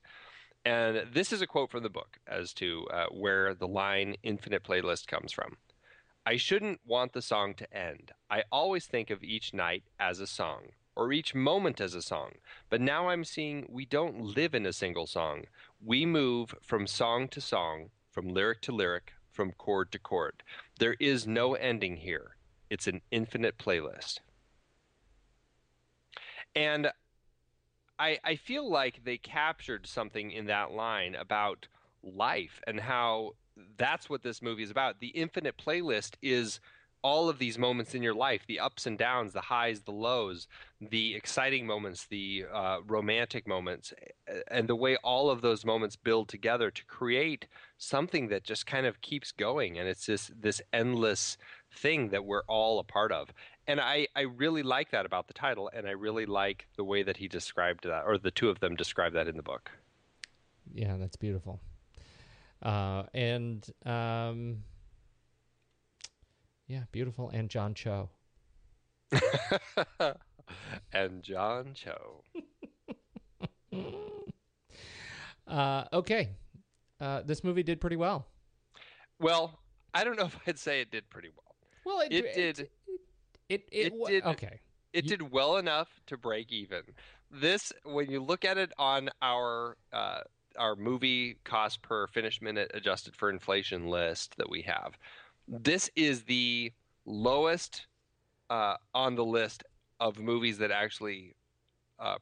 And this is a quote from the book as to uh, where the line infinite playlist comes from. I shouldn't want the song to end. I always think of each night as a song, or each moment as a song. But now I'm seeing we don't live in a single song. We move from song to song, from lyric to lyric, from chord to chord. There is no ending here. It's an infinite playlist. And I, I feel like they captured something in that line about life and how that's what this movie is about. The infinite playlist is all of these moments in your life the ups and downs, the highs, the lows, the exciting moments, the uh, romantic moments, and the way all of those moments build together to create something that just kind of keeps going. And it's this, this endless thing that we're all a part of. And I, I really like that about the title, and I really like the way that he described that, or the two of them described that in the book. Yeah, that's beautiful. Uh, and um, yeah, beautiful. And John Cho. and John Cho. uh, okay. Uh, this movie did pretty well. Well, I don't know if I'd say it did pretty well. Well, it, it did. It, it, it, it did. Okay. It you, did well enough to break even. This, when you look at it on our uh, our movie cost per finished minute adjusted for inflation list that we have, this is the lowest uh, on the list of movies that actually uh,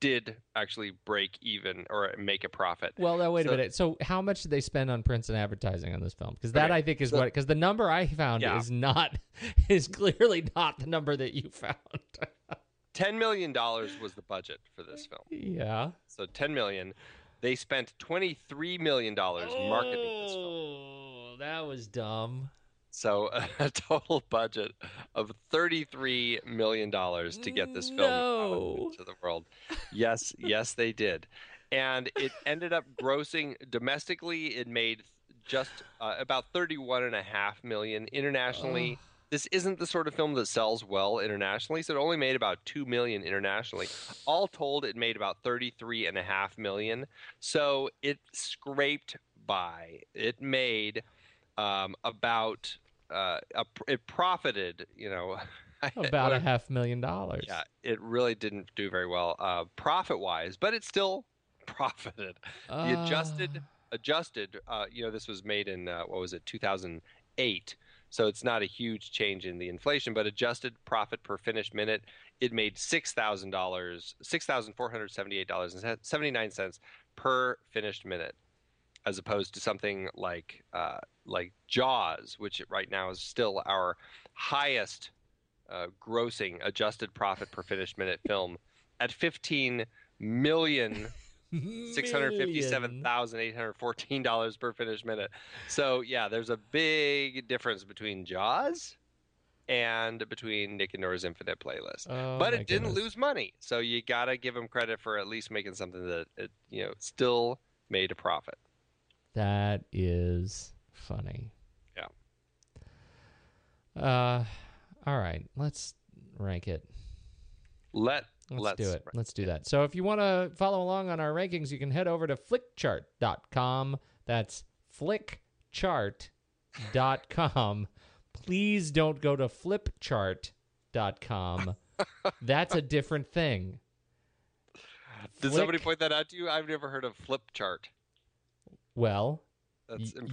did actually break even or make a profit. Well, now wait so, a minute. So, how much did they spend on prints and advertising on this film? Because that I think is so, what. Because the number I found yeah. is not is clearly not the number that you found. ten million dollars was the budget for this film. Yeah. So ten million. They spent twenty three million dollars oh, marketing this film. Oh, that was dumb. So a total budget of thirty-three million dollars to get this film no. out to the world. Yes, yes, they did, and it ended up grossing domestically. It made just uh, about thirty-one and a half million internationally. Oh. This isn't the sort of film that sells well internationally, so it only made about two million internationally. All told, it made about thirty-three and a half million. So it scraped by. It made um, about uh, a, it profited, you know, about a half million dollars. Yeah, it really didn't do very well uh, profit wise, but it still profited. Uh... The adjusted adjusted, uh, you know, this was made in uh, what was it, 2008. So it's not a huge change in the inflation, but adjusted profit per finished minute, it made six thousand dollars, six thousand four hundred seventy-eight dollars and seventy-nine cents per finished minute as opposed to something like uh, like Jaws, which right now is still our highest uh, grossing adjusted profit per finished minute film at 15 million. Six hundred fifty-seven thousand eight hundred fourteen dollars per finished minute. So yeah, there's a big difference between Jaws and between Nick and Norah's Infinite Playlist. Oh, but it didn't goodness. lose money, so you gotta give them credit for at least making something that it, you know still made a profit. That is funny. Yeah. Uh, all right. Let's rank it. Let Let's, let's do it. Let's do that. So if you want to follow along on our rankings, you can head over to flickchart.com. That's flickchart.com. Please don't go to flipchart.com. That's a different thing. Did Flick... somebody point that out to you? I've never heard of flipchart. Well,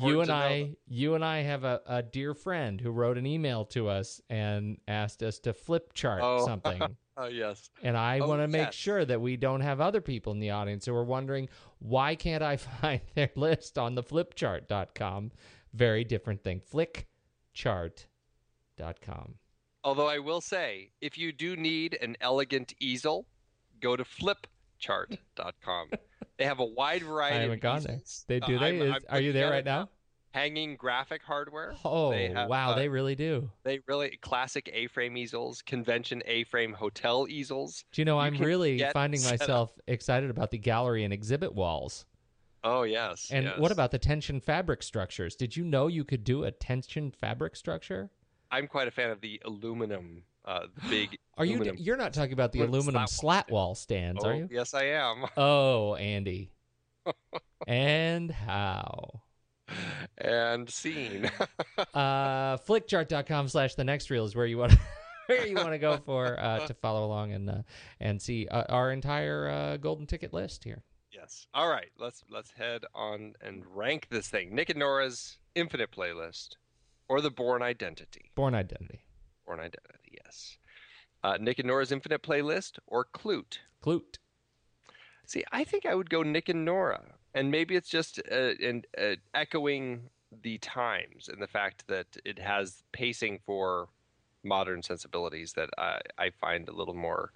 you and I, you and I have a, a dear friend who wrote an email to us and asked us to flip chart oh. something. oh yes. And I oh, want to make sure that we don't have other people in the audience who are wondering why can't I find their list on the flipchart.com? Very different thing. Flickchart.com. Although I will say, if you do need an elegant easel, go to flipchart.com. They have a wide variety. I haven't of gone there. They do. Uh, they. I'm, Is, I'm are you there right now? hanging graphic hardware. Oh, They have, wow, uh, they really do. They really classic A-frame easels, convention A-frame hotel easels. Do you know, you I'm really finding set up. myself excited about the gallery and exhibit walls. Oh yes. And yes. what about the tension fabric structures? Did you know you could do a tension fabric structure? I'm quite a fan of the aluminum, uh, the big. Are you? You're not talking about the aluminum slat wall stands, oh, are you? Yes, I am. Oh, Andy. and how? And scene. Uh, flickchart.com slash the next reel is where you want where you want to go for uh, to follow along and uh, and see uh, our entire uh, golden ticket list here. yes. All right. Let's let's head on and rank this thing. Nick and Norah's Infinite playlist, or the Bourne Identity. Bourne Identity. Bourne Identity. Yes. Uh, Nick and Norah's Infinite playlist, or Klute. Klute. See, I think I would go Nick and Norah, and maybe it's just uh, in, uh, echoing the times and the fact that it has pacing for modern sensibilities that I, I find a little more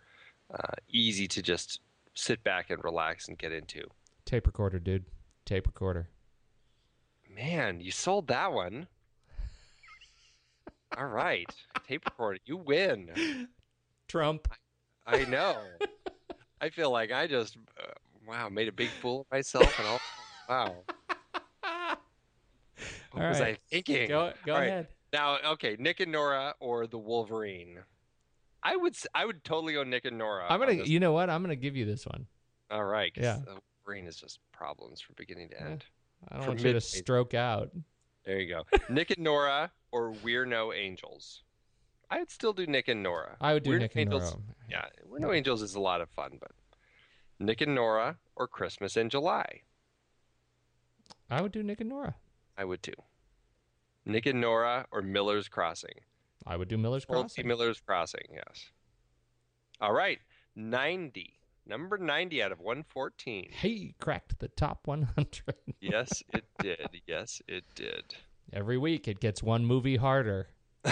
uh, easy to just sit back and relax and get into. Tape recorder, dude. Tape recorder. Man, you sold that one. All right, tape recorder, you win. Trump. I know. I feel like I just uh, wow made a big fool of myself and all. Wow. What All was right. I thinking? Go go All right. ahead. Now, okay, Nick and Norah or the Wolverine. I would I would totally go Nick and Norah. I'm gonna. You know what? I'm gonna give you this one. All right. Yeah. The Wolverine is just problems from beginning to Yeah. end. I don't From want you to stroke out. There you go. Nick and Norah or We're No Angels. I would still do Nick and Norah. I would do We're Nick and Angels, Norah. Yeah, We're No Angels is a lot of fun, but Nick and Norah or Christmas in July. I would do Nick and Norah. I would too. Nick and Norah or Miller's Crossing. I would do Miller's Crossing. Miller's Crossing, yes. All right, 90. Number 90 out of 114. Hey, cracked the top 100. Yes, it did. Yes, it did. Every week it gets one movie harder.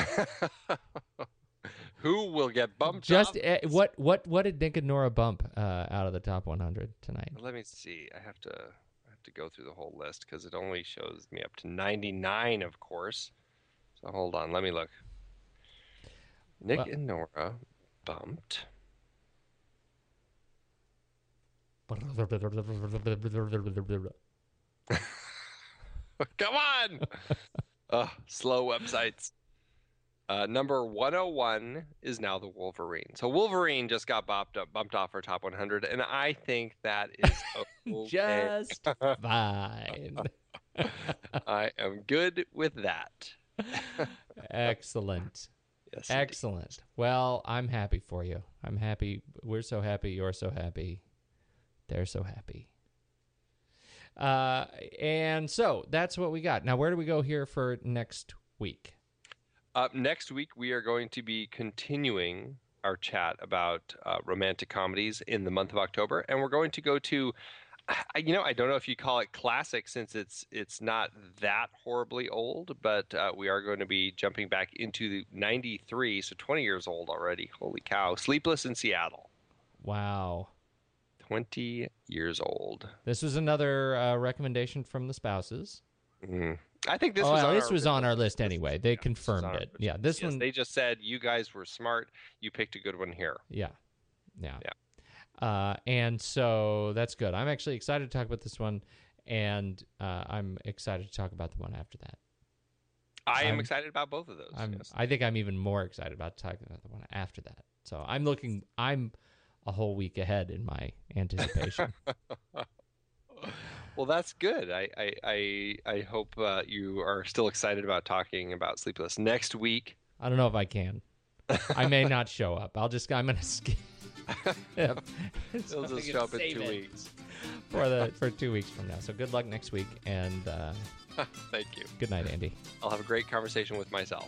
Who will get bumped Just eh, what what what did Nick and Norah bump uh, out of the top 100 tonight? Let me see. I have to I have to go through the whole list because it only shows me up to 99, of course. So hold on, let me look. Nick Well- and Norah bumped. Come on! Ugh, slow websites. Uh, number 101 is now the Wolverine. So Wolverine just got bumped up, bumped off our top 100, and I think that is okay. Just fine. I am good with that. Excellent. Yes, indeed. Excellent. Well, I'm happy for you. I'm happy. We're so happy. You're so happy. They're so happy. Uh, and so that's what we got. Now, where do we go here for next week? Up next week, we are going to be continuing our chat about uh, romantic comedies in the month of October, and we're going to go to, I- you know, I don't know if you call it classic since it's it's not that horribly old, but uh, we are going to be jumping back into the '93, so 20 years old already. Holy cow! Sleepless in Seattle, Wow. 20 years old. This was another uh, recommendation from the spouses. Mhm. I think this oh, was on this our was on our list anyway. They Yeah, confirmed it. Yeah, this Yes, one. They just said you guys were smart. You picked a good one here. Yeah. Yeah. Uh, and so that's good. I'm actually excited to talk about this one, and uh, I'm excited to talk about the one after that. I am I'm- excited about both of those. Yes. I think I'm even more excited about talking about the one after that. So I'm looking. I'm a whole week ahead in my anticipation. Well, that's good. I I I, I hope uh, you are still excited about talking about Sleepless next week. I don't know if I can. I may not show up. I'll just. I'm gonna skip. Yep. So It'll just show up in two it weeks. for the for two weeks from now. So good luck next week, and uh, Thank you. good night, Andy. I'll have a great conversation with myself.